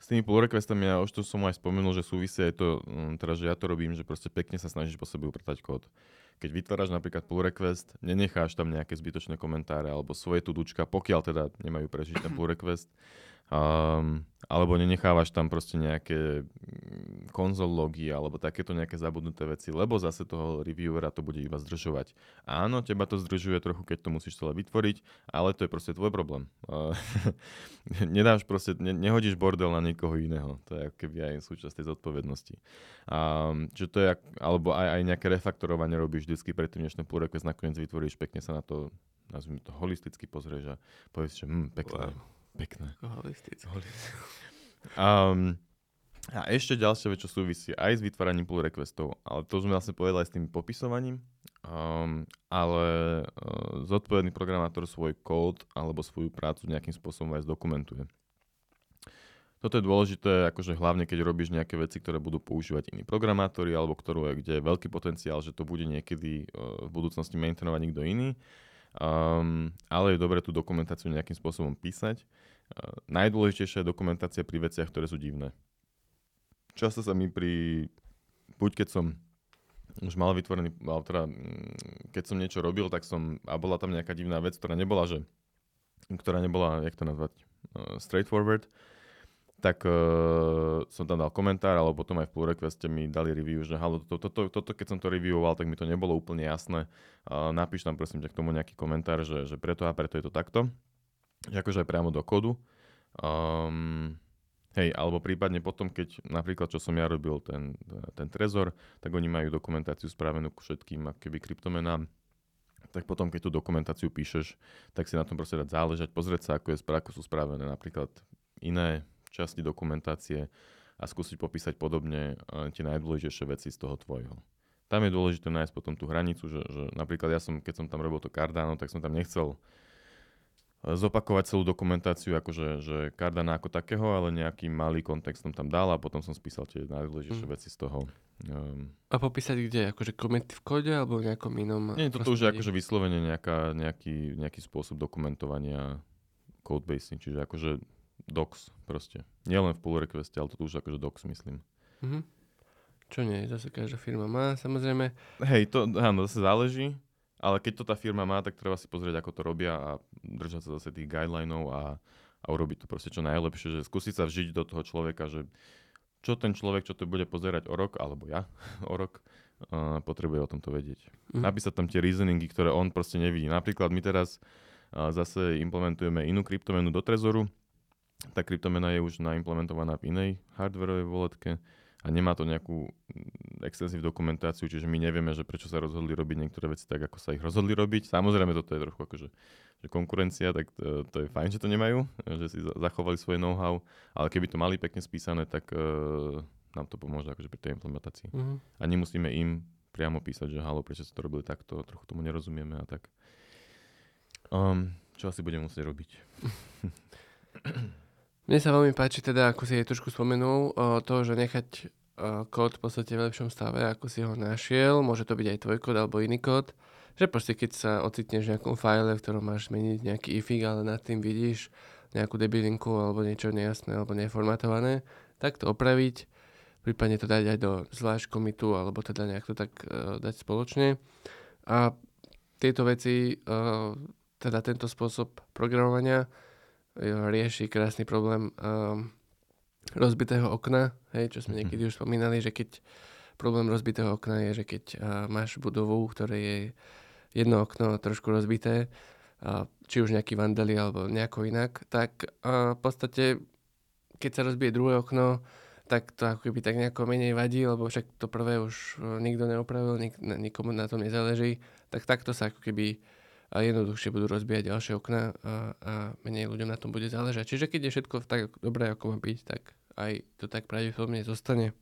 S tými pull requestami, ja už to som aj spomenul, že súvisí aj to, teda, že ja to robím, že proste pekne sa snažíš po sebe upratať kód. Keď vytváraš napríklad pull request, nenecháš tam nejaké zbytočné komentáre alebo svoje tudučka, pokiaľ teda nemajú prežiť ten pull request, Um, alebo nenechávaš tam proste nejaké mm, konzol logy alebo takéto nejaké zabudnuté veci, lebo zase toho reviewera to bude iba zdržovať. Áno, teba to zdržuje trochu, keď to musíš celé vytvoriť, ale to je proste tvoj problém. Nedáš proste, ne, nehodíš bordel na niekoho iného. To je keby aj súčasť tej zodpovednosti. Um, čo to je, alebo aj, aj nejaké refaktorovanie robíš vždycky predtým, než ten pull nakoniec vytvoríš, pekne sa na to, nazvime to, holisticky pozrieš a povieš, že hm, pekné. Wow Pekné. Holistické. Um, a ešte ďalšia vec, čo súvisí aj s vytváraním pull requestov, ale to sme vlastne povedali aj s tým popisovaním, um, ale uh, zodpovedný programátor svoj kód alebo svoju prácu nejakým spôsobom aj zdokumentuje. Toto je dôležité, akože hlavne keď robíš nejaké veci, ktoré budú používať iní programátori alebo ktorú, kde je veľký potenciál, že to bude niekedy uh, v budúcnosti maintainovať niekto iný. Um, ale je dobré tú dokumentáciu nejakým spôsobom písať. Uh, najdôležitejšia je dokumentácia pri veciach, ktoré sú divné. Často sa mi pri, buď keď som už mal vytvorený, ale teda, mm, keď som niečo robil, tak som, a bola tam nejaká divná vec, ktorá nebola, že, ktorá nebola, jak to nazvať, uh, straightforward, tak uh, som tam dal komentár, alebo potom aj v pull requeste mi dali review, že halo, toto, to, to, to, keď som to reviewoval, tak mi to nebolo úplne jasné. Uh, napíš tam prosím ťa k tomu nejaký komentár, že, že preto a preto je to takto. Akože aj priamo do kódu. Um, hej, alebo prípadne potom, keď napríklad, čo som ja robil, ten, ten Trezor, tak oni majú dokumentáciu spravenú k všetkým keby kryptomenám, tak potom, keď tú dokumentáciu píšeš, tak si na tom proste dať záležať, pozrieť sa, ako, je, ako sú spravené napríklad iné časti dokumentácie a skúsiť popísať podobne tie najdôležitejšie veci z toho tvojho. Tam je dôležité nájsť potom tú hranicu, že, že napríklad ja som, keď som tam robil to Cardano, tak som tam nechcel e, zopakovať celú dokumentáciu akože že Cardana ako takého, ale nejaký malý kontext som tam dal a potom som spísal tie najdôležitejšie mm. veci z toho. Um, a popísať kde? Akože komenty v kóde alebo v nejakom inom? Nie, toto už je akože vyslovene nejaká, nejaký, nejaký spôsob dokumentovania codebase, čiže akože docs proste. Nielen v pull requeste, ale to už akože docs myslím. Mm-hmm. Čo nie, zase každá firma má, samozrejme. Hej, to áno, zase záleží, ale keď to tá firma má, tak treba si pozrieť, ako to robia a držať sa zase tých guidelinov a, a urobiť to proste čo najlepšie, že skúsiť sa vžiť do toho človeka, že čo ten človek, čo to bude pozerať o rok, alebo ja o rok, uh, potrebuje o tomto vedieť. Mm. Napísať tam tie reasoningy, ktoré on proste nevidí. Napríklad my teraz uh, zase implementujeme inú kryptomenu do Trezoru, tá kryptomena je už naimplementovaná v inej hardwareovej voletke a nemá to nejakú mm, extensive dokumentáciu, čiže my nevieme, že prečo sa rozhodli robiť niektoré veci tak, ako sa ich rozhodli robiť. Samozrejme, toto je trochu akože že konkurencia, tak to, to je fajn, že to nemajú, že si zachovali svoje know-how, ale keby to mali pekne spísané, tak uh, nám to pomôže akože pri tej implementácii. Mm-hmm. A nemusíme im priamo písať, že halo, prečo sa to robili takto, trochu tomu nerozumieme a tak. Um, čo asi budeme musieť robiť. Mne sa veľmi páči teda, ako si jej trošku spomenul, to, že nechať kód v podstate v lepšom stave, ako si ho našiel. Môže to byť aj tvoj kód alebo iný kód. Že proste keď sa ocitneš v nejakom file, v ktorom máš zmeniť nejaký ifig, ale nad tým vidíš nejakú debilinku alebo niečo nejasné alebo neformatované, tak to opraviť, prípadne to dať aj do zvlášť komitu alebo teda nejak to tak uh, dať spoločne. A tieto veci, uh, teda tento spôsob programovania rieši krásny problém uh, rozbitého okna, hej, čo sme Mhm. niekedy už spomínali, že keď problém rozbitého okna je, že keď uh, máš budovu, ktoré je jedno okno trošku rozbité, uh, či už nejaký vandali alebo nejako inak, tak uh, v podstate keď sa rozbije druhé okno, tak to ako keby tak nejako menej vadí, lebo však to prvé už uh, nikto neopravil, nik, nikomu na tom nezáleží, tak takto sa ako keby a jednoduchšie budú rozbíjať ďalšie okna a, a menej ľuďom na tom bude záležať. Čiže keď je všetko tak dobré, ako má byť, tak aj to tak pravdepodobne zostane.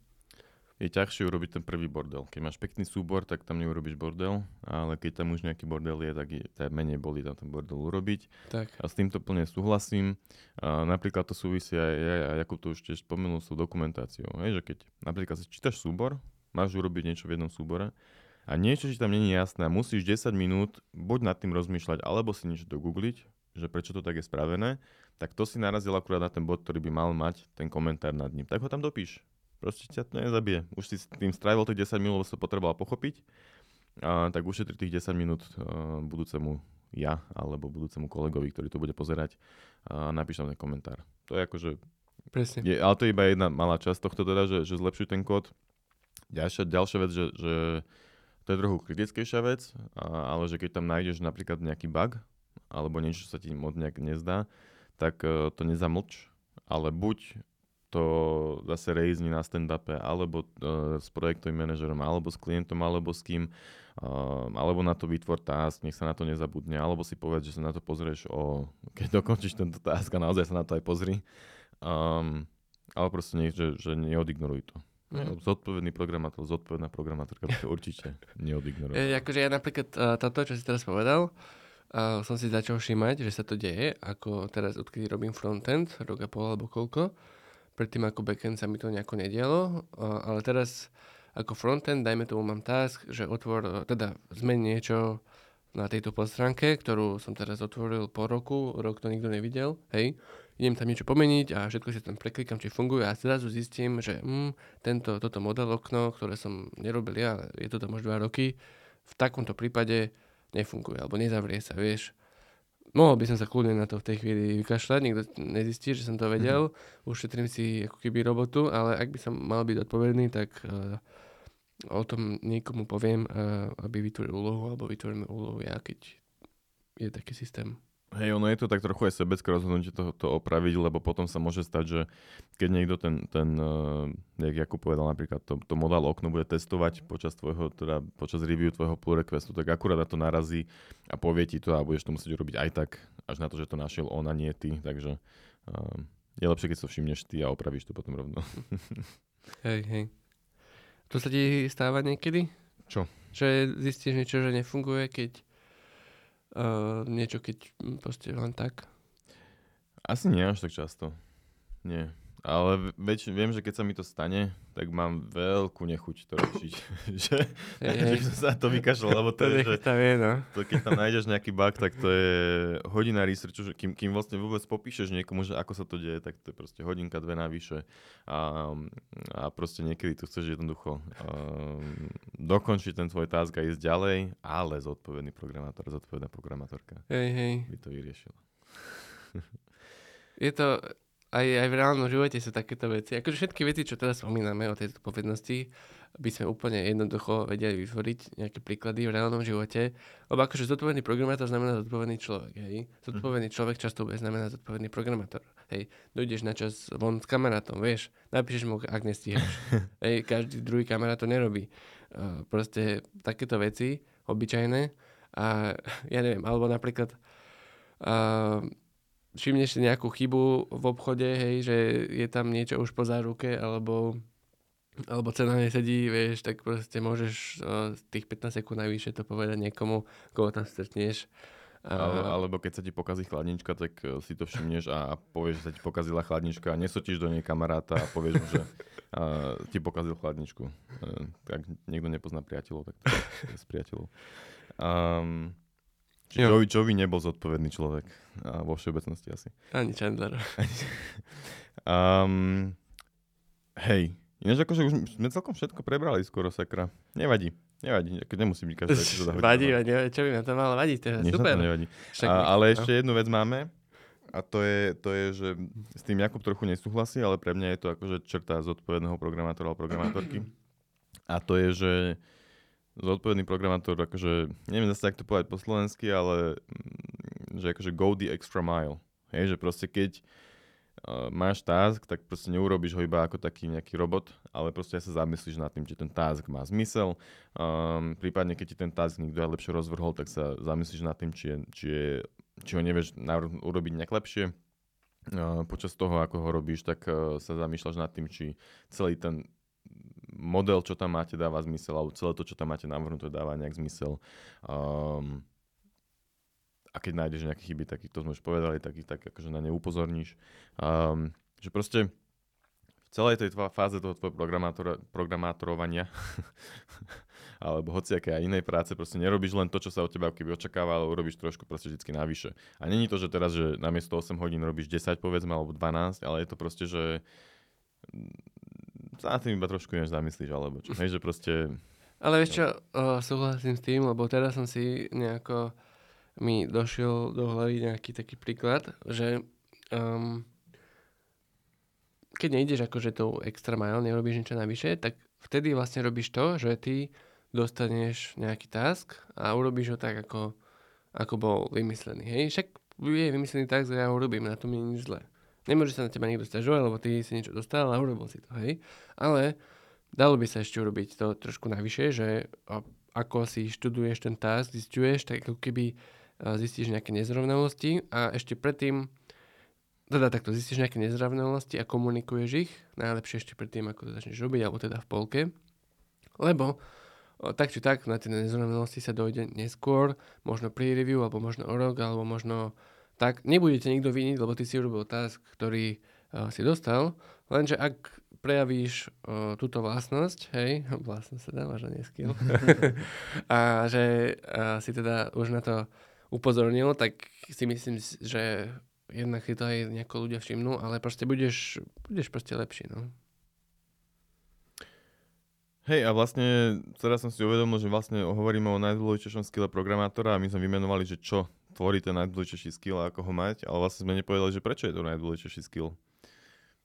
Je ťažšie urobiť ten prvý bordel. Keď máš pekný súbor, tak tam neurobíš bordel, ale keď tam už nejaký bordel je, tak je tak menej boli tam ten bordel urobiť. Tak, A s týmto plne súhlasím. A napríklad to súvisí aj, aj, aj ako to už tiež spomenul s tou dokumentáciou. Hej, že keď napríklad si čítaš súbor, máš urobiť niečo v jednom súbore a niečo ti tam není jasné musíš 10 minút buď nad tým rozmýšľať, alebo si niečo dogoogliť, že prečo to tak je spravené, tak to si narazil akurát na ten bod, ktorý by mal mať ten komentár nad ním. Tak ho tam dopíš. Proste ťa to nezabije. Už si s tým strávil tých 10 minút, lebo si to potreboval pochopiť, a, tak ušetri tých 10 minút a, budúcemu ja alebo budúcemu kolegovi, ktorý to bude pozerať a napíš tam ten komentár. To je akože, presne. je, ale to je iba jedna malá časť tohto teda, že, že zlepšuj ten kód. Ďalšia, ďalšia vec, že, že to je trochu kritickejšia vec, a, ale že keď tam nájdeš napríklad nejaký bug, alebo niečo sa ti moc nejak nezdá, tak uh, to nezamlč, ale buď to zase rejzni na stand-upe, alebo uh, s projektovým manažerom, alebo s klientom, alebo s kým, uh, alebo na to vytvor task, nech sa na to nezabudne, alebo si povedz, že sa na to pozrieš o, keď dokončíš tento task a naozaj sa na to aj pozri. Um, ale proste nie, že, že neodignoruj to. Mhm. Zodpovedný programátor, zodpovedná programátorka určite neodignoruj. E, akože ja napríklad uh, toto, čo si teraz povedal, uh, som si začal všímať, že sa to deje, ako teraz, odkedy robím frontend, rok a pol alebo koľko, predtým ako backend sa mi to nejako nedialo, uh, ale teraz ako frontend, dajme tomu mám task, že otvor, teda zmen niečo na tejto podstránke, ktorú som teraz otvoril po roku, rok to nikto nevidel, hej, idem tam niečo pomeniť a všetko si tam preklikám, či funguje a zrazu zistím, že hm, tento, toto model okno, ktoré som nerobil ja, je to tam už 2 roky, v takomto prípade nefunguje, alebo nezavrie sa, vieš. Mohol by som sa kľudne na to v tej chvíli vykašľať, nikto nezistí, že som to vedel, ušetrím si ako keby robotu, ale ak by som mal byť odpovedný, tak uh, o tom niekomu poviem, uh, aby vytvoril úlohu, alebo vytvoríme úlohu ja, keď je taký systém. Hej, ono je to tak trochu aj sebecké rozhodnutie to, to opraviť, lebo potom sa môže stať, že keď niekto ten, ten uh, jak Jakub povedal napríklad, to, to modál okno bude testovať počas tvojho, teda počas review tvojho pull requestu, tak akurát na to narazí a povie ti to a budeš to musieť robiť aj tak, až na to, že to našiel on a nie ty, takže uh, je lepšie, keď to všimneš ty a opravíš to potom rovno. Hej, hej. To sa ti stáva niekedy? Čo? Že zistíš niečo, že nefunguje, keď niečo, keď proste len tak. Asi nie až tak často. Nie. Ale väč, viem, že keď sa mi to stane, tak mám veľkú nechuť to riešiť. že, hej. som sa to vykašľal, lebo to To je, že tam je, no. to, keď tam nájdeš nejaký bug, tak to je hodina researchu, že kým, kým vlastne vôbec popíšeš niekomu, že ako sa to deje, tak to je proste hodinka, dve navyše. A, a proste niekedy tu chceš jednoducho um, dokončiť ten tvoj task a ísť ďalej, ale zodpovedný programátor, zodpovedná programátorka Hej, hej. by to vyriešila. Je to, aj, aj v reálnom živote sú takéto veci. Akože všetky veci, čo teraz spomíname o tejto povednosti, by sme úplne jednoducho vedeli vytvoriť nejaké príklady v reálnom živote. Lebo akože zodpovedný programátor znamená zodpovedný človek, hej. Zodpovedný človek často bude znamená zodpovedný programátor. Hej, dojdeš na čas von s kamarátom, vieš, napíšeš mu, ak nestíhaš. hej, každý druhý kamarát to nerobí. Uh, proste takéto veci, obyčajné. A ja neviem, alebo napríklad uh, všimneš si nejakú chybu v obchode, hej, že je tam niečo už po záruke, alebo, alebo cena nesedí, vieš, tak proste môžeš uh, tých 15 sekúnd najvyššie to povedať niekomu, koho tam stretneš. Ale, alebo keď sa ti pokazí chladnička, tak eh, si to všimneš a, povieš, že sa ti pokazila chladnička a nesotíš do nej kamaráta a povieš mu, že a, ti pokazil chladničku. E, tak niekto nepozná priateľov, tak to je z priateľov. Um. Joey, Joey nebol zodpovedný človek a vo všeobecnosti asi. Ani Chandler. Um, hej, Ináč akože už sme celkom všetko prebrali skoro, sakra. Nevadí, nevadí, ako nemusí byť každá epizóda hodina. Vadí, vadí, čo by na to malo vadiť, to je sa super. to nevadí. Však, A, ale no. ešte jednu vec máme a to je, to je, že s tým Jakub trochu nesúhlasí, ale pre mňa je to akože črta zodpovedného programátora alebo programátorky. A to je, že zodpovedný programátor, akože, neviem zase, jak to povedať po slovensky, ale mm, že akože go the extra mile. Hej, že proste keď uh, máš task, tak proste neurobíš ho iba ako taký nejaký robot, ale proste aj sa zamyslíš nad tým, či ten task má zmysel. Um, prípadne, keď ti ten task niekto aj lepšie rozvrhol, tak sa zamyslíš nad tým, či, je, či, je, či ho nevieš navrh- urobiť nejak lepšie. Uh, počas toho, ako ho robíš, tak uh, sa zamýšľaš nad tým, či celý ten model, čo tam máte, dáva zmysel, alebo celé to, čo tam máte navrhnuté, dáva nejak zmysel. Um, a keď nájdeš nejaké chyby, tak to sme už povedali, tak ich tak akože na ne upozorníš. Um, že proste v celej tej tva- fáze toho tvojho programátora, programátorovania alebo hociaké aj inej práce, proste nerobíš len to, čo sa od teba keby očakáva, ale urobíš trošku proste vždy navyše. A není to, že teraz, že namiesto 8 hodín robíš 10 povedzme, alebo 12, ale je to proste, že sa nad tým iba trošku ináč zamyslíš, alebo čo. Hej, že proste Ale vieš čo, o, súhlasím s tým, lebo teraz som si nejako mi došiel do hlavy nejaký taký príklad, že um, keď nejdeš akože tou extra mile, nerobíš niečo navyše, tak vtedy vlastne robíš to, že ty dostaneš nejaký task a urobíš ho tak, ako, ako bol vymyslený. Hej? Však je vymyslený task a ja ho urobím, na tom je nič zlé. Nemôže sa na teba niekto stiažovať, lebo ty si niečo dostal a urobil si to, hej. Ale dalo by sa ešte urobiť to trošku navyše, že ako si študuješ ten task, zistuješ, tak ako keby a, zistíš nejaké nezrovnalosti a ešte predtým, teda takto zistíš nejaké nezrovnalosti a komunikuješ ich, najlepšie ešte predtým, ako to začneš robiť, alebo teda v polke, lebo o, tak či tak na tie nezrovnalosti sa dojde neskôr, možno pri review, alebo možno o rok, alebo možno tak nebudete nikto viniť, lebo ty si urobil task, ktorý uh, si dostal, lenže ak prejavíš uh, túto vlastnosť, hej, vlastnosť sa dá, možno nie skill, a že uh, si teda už na to upozornil, tak si myslím, že jednak si to aj nejako ľudia všimnú, ale proste budeš, budeš proste lepší, no. Hej, a vlastne teraz som si uvedomil, že vlastne hovoríme o najdôležitejšom skille programátora a my sme vymenovali, že čo tvorí ten najdôležitejší skill a ako ho mať, ale vlastne sme nepovedali, že prečo je to najdôležitejší skill.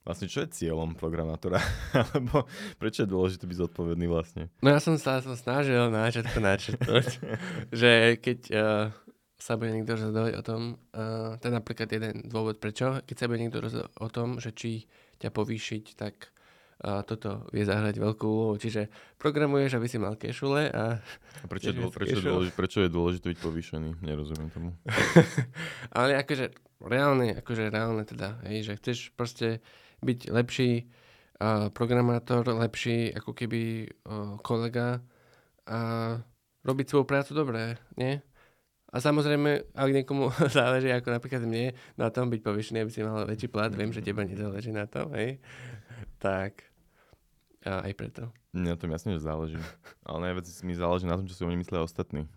Vlastne čo je cieľom programátora? Alebo prečo je dôležité byť zodpovedný vlastne? No ja som sa som snažil na začiatku načrtnúť, že keď uh, sa bude niekto rozhodovať o tom, uh, je napríklad jeden dôvod prečo, keď sa bude niekto rozhodovať o tom, že či ťa povýšiť, tak toto vie zahrať veľkú úlohu. Čiže programuješ, aby si mal kešule a A prečo, je, Tiež dô, je prečo, je dôležité, prečo je dôležité byť povýšený? Nerozumiem tomu. ale akože reálne, akože reálne teda, hej, že chceš proste byť lepší uh, programátor, lepší ako keby uh, kolega a robiť svoju prácu dobre, nie? A samozrejme, ak niekomu záleží, ako napríklad mne, na tom byť povyšený, aby si mal väčší plat, viem, že teba nezáleží na tom, hej? Tak, a aj preto. Mne na tom jasne, že záleží. Ale najviac mi záleží na tom, čo si o mne myslia ostatní.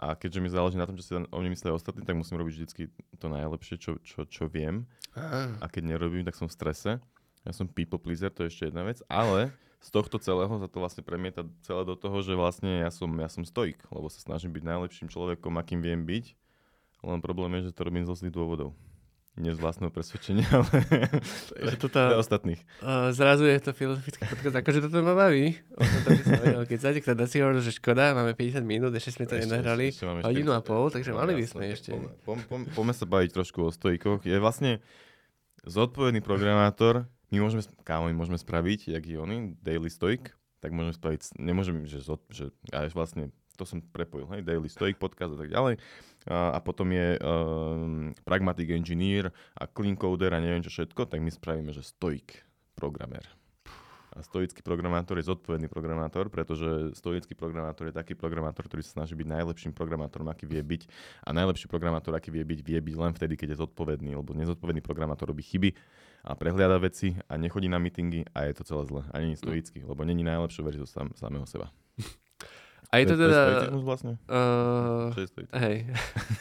A keďže mi záleží na tom, čo si o mne myslia ostatní, tak musím robiť vždy to najlepšie, čo, čo, čo viem. A keď nerobím, tak som v strese. Ja som people pleaser, to je ešte jedna vec. Ale z tohto celého sa to vlastne premieta celé do toho, že vlastne ja som, ja som stoik, lebo sa snažím byť najlepším človekom, akým viem byť. Len problém je, že to robím z zlých dôvodov. Nie z vlastného presvedčenia, ale že toto, pre ostatných. uh, zrazu je to filozofický podcast, akože toto ma baví. O tomto by som vedel. Keď sa teda si hovoril, že škoda, máme 50 minút, ešte sme to Ešte- nenahrali. ešte hodinu a 40. pol, takže No, mali by sme ešte. Poďme, sa baviť trošku o stojkoch. Je vlastne zodpovedný programátor, my môžeme, kámo, my môžeme spraviť, jak je oni, daily stoik, tak môžeme spraviť, nemôžeme, že, zod, že ja vlastne, to som prepojil, hej, daily stoik podcast a tak ďalej. A, a potom je um, pragmatic engineer a clean coder a neviem čo všetko, tak my spravíme, že stoik programér. A stoický programátor je zodpovedný programátor, pretože stoický programátor je taký programátor, ktorý sa snaží byť najlepším programátorom, aký vie byť. A najlepší programátor, aký vie byť, vie byť len vtedy, keď je zodpovedný, lebo nezodpovedný programátor robí chyby a prehliada veci a nechodí na meetingy a je to celé zle. A není stoický, lebo není najlepšou verziou sam, samého seba. A je to teda... vlastne? Uh, hej.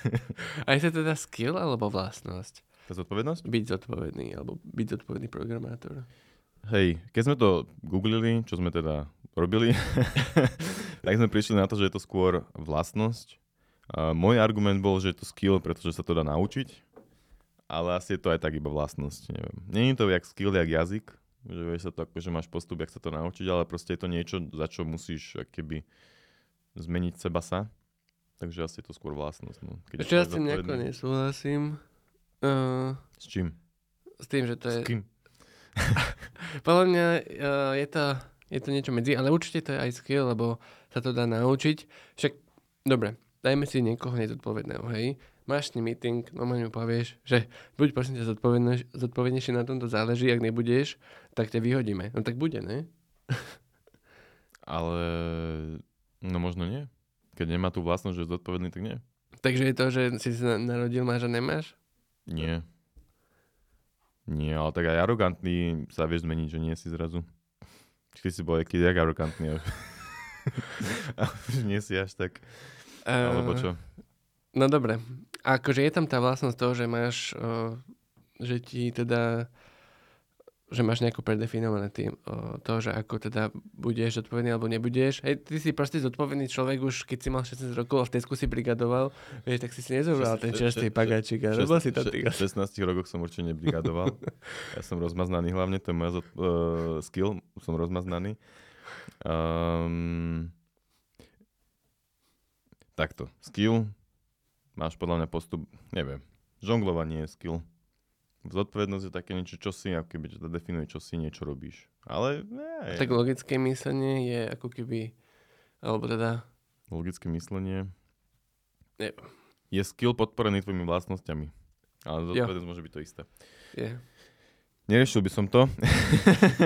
A je to teda skill alebo vlastnosť? Tá zodpovednosť? Byť zodpovedný, alebo byť zodpovedný programátor. Hej, keď sme to googlili, čo sme teda robili, tak sme prišli na to, že je to skôr vlastnosť. Uh, môj argument bol, že je to skill, pretože sa to dá naučiť, ale asi je to aj tak iba vlastnosť. Neviem. Je to jak skill, jak jazyk, že vieš sa to ako, že máš postup, jak sa to naučiť, ale proste je to niečo, za čo musíš keby zmeniť seba sa. Takže asi je to skôr vlastnosť. No. Keď Ešte ja s tým nejako nesúhlasím. Uh, s čím? S tým, že to je... S kým? Podľa mňa uh, je, to, je to niečo medzi, ale určite to je aj skill, lebo sa to dá naučiť. Však, dobre, dajme si niekoho nezodpovedného, hej. Máš s ním meeting, normálne mu povieš, že buď prosím ťa zodpovednejšie na tomto záleží, ak nebudeš, tak ťa vyhodíme. No tak bude, ne? ale, no možno nie. Keď nemá tú vlastnosť, že je zodpovedný, tak nie. Takže je to, že si sa narodil, máš a nemáš? Nie. Nie, ale tak aj arogantný sa vieš zmeniť, že nie si zrazu. Či ty si bol aký jak arogantný. a už nie si až tak. Uh, Alebo čo? No dobre. Akože je tam tá vlastnosť toho, že máš, uh, že ti teda že máš nejako predefinované tým o, to, že ako teda budeš zodpovedný alebo nebudeš. Hej, ty si proste zodpovedný človek už, keď si mal 16 rokov a v Tesku si brigadoval, vieš, tak si si nezobral ten čerstvý pagáčik a nebol si to ty. V 16 rokoch som určite nebrigadoval. ja som rozmaznaný hlavne, to je moja uh, skill, som rozmaznaný. Um, takto, skill, máš podľa mňa postup, neviem, žonglovanie je skill Zodpovednosť je také niečo, čo si, ako keby to definuje, čo si niečo robíš. Ale nie. Tak logické myslenie je ako keby, alebo teda... Logické myslenie je, je skill podporený tvojimi vlastnosťami. Ale zodpovednosť jo. môže byť to isté. Je. Neriešil by som to.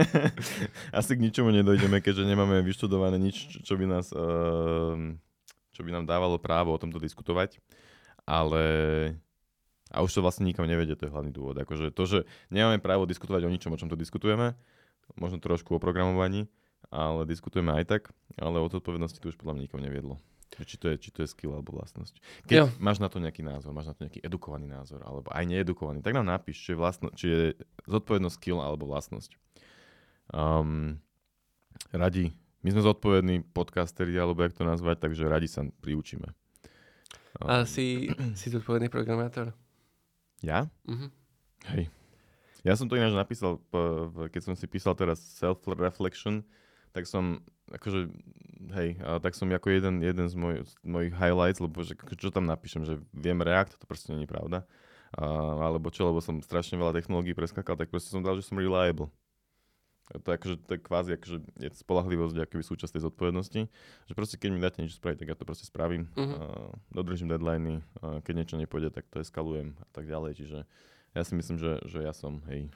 Asi k ničomu nedojdeme, keďže nemáme vyštudované nič, čo by nás, uh, čo by nám dávalo právo o tomto diskutovať. Ale a už to vlastne nikam nevedie, to je hlavný dôvod. Akože to, že nemáme právo diskutovať o ničom, o čom tu diskutujeme, možno trošku o programovaní, ale diskutujeme aj tak, ale o zodpovednosti to už podľa mňa nikam neviedlo. Či to, je, či to je skill alebo vlastnosť. Keď jo. máš na to nejaký názor, máš na to nejaký edukovaný názor, alebo aj needukovaný, tak nám napíš, či je, vlastno, či je zodpovednosť skill alebo vlastnosť. Um, radi, my sme zodpovední podcasteri, alebo jak to nazvať, takže radi sa priučíme. Um, A si, si zodpovedný programátor? Ja? Mm-hmm. Hej. Ja som to ináč napísal, keď som si písal teraz self-reflection, tak som, akože, hej, tak som ako jeden, jeden z, moj, z mojich highlights, lebo že, čo tam napíšem, že viem React, to proste není pravda. A, alebo čo, lebo som strašne veľa technológií preskakal, tak proste som dal, že som reliable. To je, akože, to je kvázi akože je spolahlivosť akoby súčasť tej zodpovednosti. Že proste keď mi dáte niečo spraviť, tak ja to proste spravím. Uh-huh. Uh, dodržím deadliny, uh, keď niečo nepôjde, tak to eskalujem a tak ďalej. Čiže ja si myslím, že, že ja som, hej.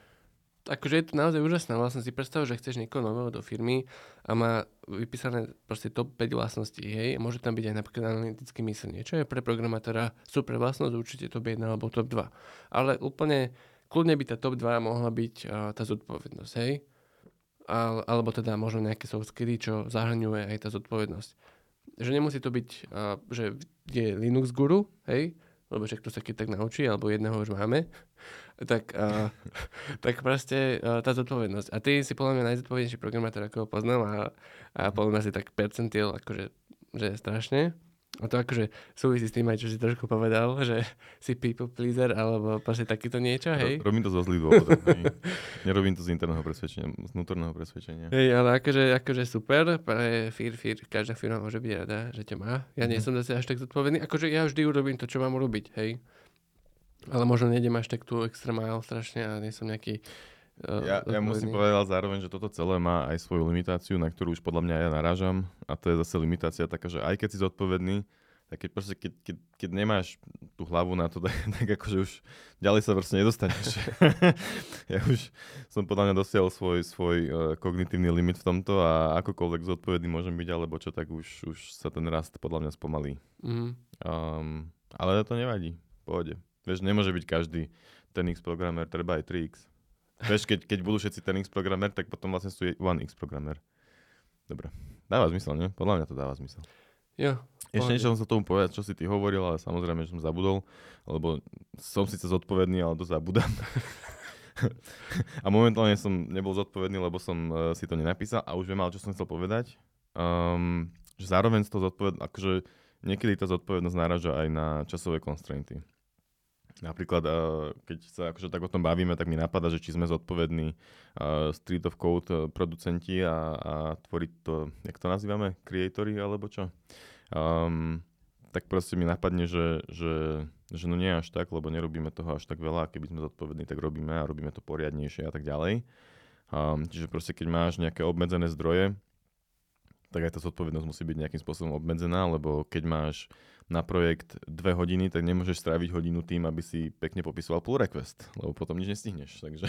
Akože je to naozaj úžasné. Vlastne si predstav, že chceš niekoho nového do firmy a má vypísané proste top 5 vlastností, hej. Môže tam byť aj napríklad analytické myslenie, čo je pre programátora super vlastnosť, určite top 1 alebo top 2. Ale úplne kľudne by tá top 2 mohla byť uh, tá zodpovednosť, hej alebo teda možno nejaké soft skilly, čo zahrňuje aj tá zodpovednosť. Že nemusí to byť, že je Linux guru, hej, lebo však to sa keď tak naučí, alebo jedného už máme, tak, a, tak proste a, tá zodpovednosť. A ty si podľa mňa najzodpovednejší programátor, ako ho poznám a, a podľa mňa si tak percentiel, akože že strašne. A to akože súvisí s tým aj, čo si trošku povedal, že si people pleaser, alebo proste takéto niečo, hej? Robím to zo zlých dôvodov, Nerobím to z interného presvedčenia, z vnútorného presvedčenia. Hej, ale akože, akože super, pre fír, fír, každá firma môže byť rada, že ťa má. Ja nie mm. som zase až tak zodpovedný, akože ja vždy urobím to, čo mám urobiť, hej? Ale možno nejdem až tak tu extra mile strašne a nie som nejaký ja, ja musím povedať zároveň, že toto celé má aj svoju limitáciu, na ktorú už podľa mňa ja narážam. A to je zase limitácia taká, že aj keď si zodpovedný, tak keď, proste, keď, keď, keď nemáš tú hlavu na to, tak, tak akože už ďalej sa proste nedostaneš. ja už som podľa mňa dosiahol svoj, svoj uh, kognitívny limit v tomto a akokoľvek zodpovedný môžem byť alebo čo, tak už, už sa ten rast podľa mňa spomalí. Mm. Um, ale to nevadí, pohode. Vieš, nemôže byť každý ten X programmer, treba aj 3X. Vieš, keď, keď budú všetci ten X programmer, tak potom vlastne sú one X programmer. Dobre. Dáva zmysel, nie? Podľa mňa to dáva zmysel. Jo. Ešte niečo som sa tomu povedať, čo si ty hovoril, ale samozrejme, že som zabudol, lebo som síce zodpovedný, ale to zabudám. a momentálne som nebol zodpovedný, lebo som uh, si to nenapísal a už viem ale, čo som chcel povedať. Um, že zároveň to zodpovednosť, akože niekedy tá zodpovednosť náraža aj na časové constrainty. Napríklad, uh, keď sa akože tak o tom bavíme, tak mi napadá, že či sme zodpovední uh, Street of Code uh, producenti a, a tvoriť to, jak to nazývame, creatory alebo čo. Um, tak proste mi napadne, že, že, že no nie až tak, lebo nerobíme toho až tak veľa, keby sme zodpovední, tak robíme a robíme to poriadnejšie a tak ďalej. Um, čiže proste keď máš nejaké obmedzené zdroje, tak aj tá zodpovednosť musí byť nejakým spôsobom obmedzená, lebo keď máš na projekt dve hodiny, tak nemôžeš stráviť hodinu tým, aby si pekne popisoval pull request, lebo potom nič nestihneš. Takže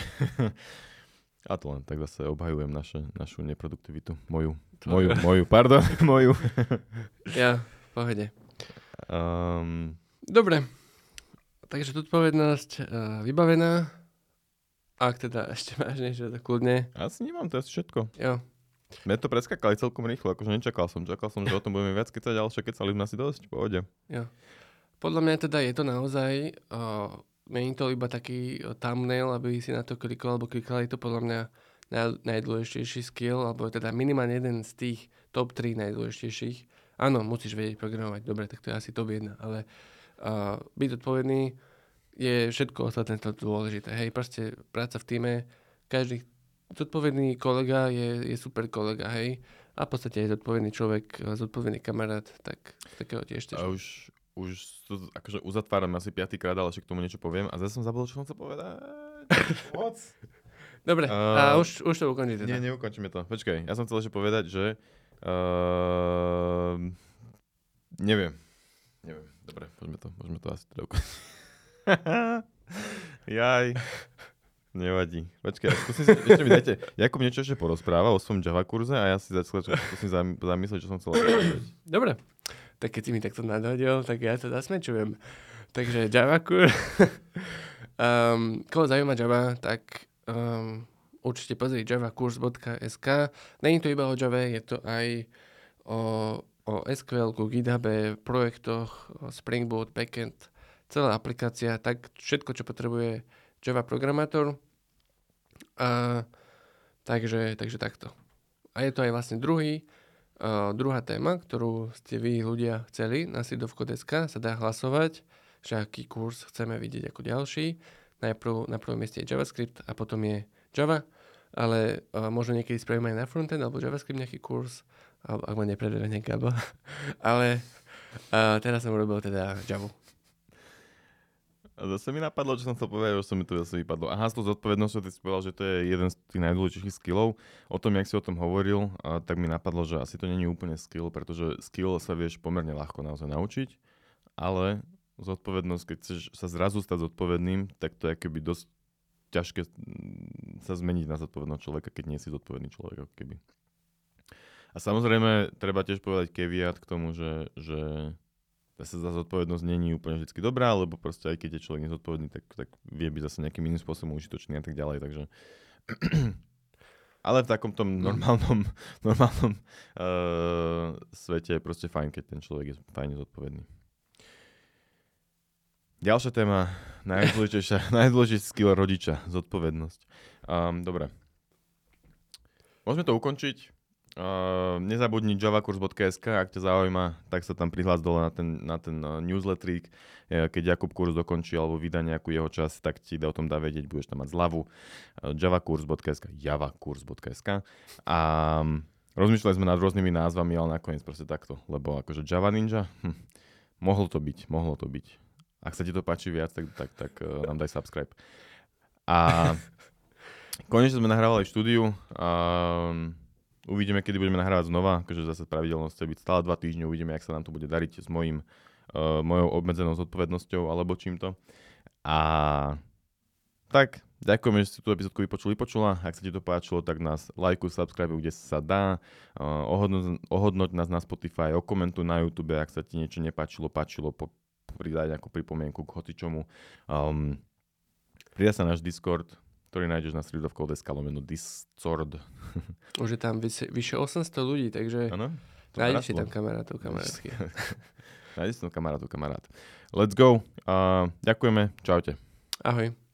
a to len tak zase obhajujem naše, našu neproduktivitu. Moju. Moju, moju, pardon, moju. ja, pohode. Um, Dobre, takže zodpovednosť uh, vybavená. Ak teda ešte máš niečo, tak kľudne. Asi nemám, to je všetko. Jo. Mne to preskakali celkom rýchlo, akože nečakal som. Čakal som, že o tom budeme viac kecať, ale však kecali sme asi dosť, v pohode. Jo. Podľa mňa teda je to naozaj, uh, není to iba taký thumbnail, aby si na to klikol, alebo klikali to podľa mňa naj, najdôležitejší skill, alebo teda minimálne jeden z tých top 3 najdôležitejších Áno, musíš vedieť programovať, dobre, tak to je asi top 1, ale uh, byť odpovedný je všetko ostatné to dôležité. Hej, proste práca v týme, každý zodpovedný kolega je, je super kolega, hej, a v podstate je zodpovedný človek, zodpovedný kamarát, tak takého tiež tiež. A už, už to akože uzatváram asi piatýkrát, ale ešte k tomu niečo poviem a zase som zabudol, čo som chcel povedať. Moc. Dobre, uh, a už, už to ukončíte. Nie, neukončíme to. Počkaj, ja som chcel ešte povedať, že Uh, neviem. Neviem. Dobre, môžeme to, môžeme to asi teda ukončiť. Jaj. Nevadí. Počkaj, skúsim si, ešte mi dajte, Jakub niečo ešte porozpráva o svojom Java kurze a ja si začal, skúsim zamyslieť, čo som chcel. Dobre. Tak keď si mi takto nadhodil, tak ja to zasmečujem. Takže Java kurz. um, koho zaujíma Java, tak um, určite pozrieť javakurs.sk. Není to iba o Java, je to aj o, o SQL, GitHub, projektoch, Spring Boot, backend, celá aplikácia, tak všetko, čo potrebuje Java programátor. A, takže, takže takto. A je to aj vlastne druhý, uh, druhá téma, ktorú ste vy ľudia chceli na sidovko.sk, sa dá hlasovať, že aký kurz chceme vidieť ako ďalší. Najprv, na prvom mieste je JavaScript a potom je Java ale uh, možno niekedy spravím aj na frontend alebo JavaScript nejaký kurz, alebo ak ma nepredvene Gabo. ale uh, teraz som urobil teda Java. A zase mi napadlo, čo som chcel povedať, že som mi to zase vypadlo. Aha, s tou zodpovednosťou ty si povedal, že to je jeden z tých najdôležitejších skillov. O tom, jak si o tom hovoril, a tak mi napadlo, že asi to není úplne skill, pretože skill sa vieš pomerne ľahko naozaj naučiť, ale zodpovednosť, keď chceš sa zrazu stať zodpovedným, tak to je keby dosť ťažké mm, sa zmeniť na zodpovedného človeka, keď nie si zodpovedný človek, ako keby. A samozrejme, treba tiež povedať keviat k tomu, že, že zase za zodpovednosť není úplne vždy dobrá, lebo proste aj keď je človek nezodpovedný, tak, tak vie byť zase nejakým iným spôsobom užitočný a tak ďalej, takže... Ale v takomto mm. normálnom, normálnom uh, svete je proste fajn, keď ten človek je fajne zodpovedný. Ďalšia téma, najdôležitejšia, najdôležitejší skill rodiča, zodpovednosť. Um, dobre. Môžeme to ukončiť. Uh, nezabudni javakurs.sk, ak ťa zaujíma, tak sa tam prihlás dole na ten, na ten uh, newsletterik. Keď Jakub kurz dokončí alebo vydá nejakú jeho čas, tak ti o tom dá vedieť, budeš tam mať zľavu. Uh, javakurs.sk, javakurs.sk. A um, rozmýšľali sme nad rôznymi názvami, ale nakoniec proste takto, lebo akože Java Ninja, hm, mohlo to byť, mohlo to byť ak sa ti to páči viac, tak, tak, tak uh, nám daj subscribe. A konečne sme nahrávali štúdiu. A uvidíme, kedy budeme nahrávať znova, akože zase pravidelnosť chce byť stále dva týždne, uvidíme, jak sa nám to bude dariť s mojim, uh, mojou obmedzenou zodpovednosťou alebo čímto. A tak, ďakujem, že si tú epizódku vypočuli, vypočula. Ak sa ti to páčilo, tak nás lajkuj, subscribe, kde sa dá. Uh, ohodnoť, ohodnoť nás na Spotify, okomentuj na YouTube, ak sa ti niečo nepáčilo, páčilo, po, pridať nejakú pripomienku k hocičomu. Um, pridá sa náš Discord, ktorý nájdeš na stredovkou.sk lomeno Discord. Už je tam vyše, vyše 800 ľudí, takže ano, nájdeš si tam kamarátov, kamarátky. nájdeš si tam kamarátov, kamarát. Let's go. Uh, ďakujeme, čaute. Ahoj.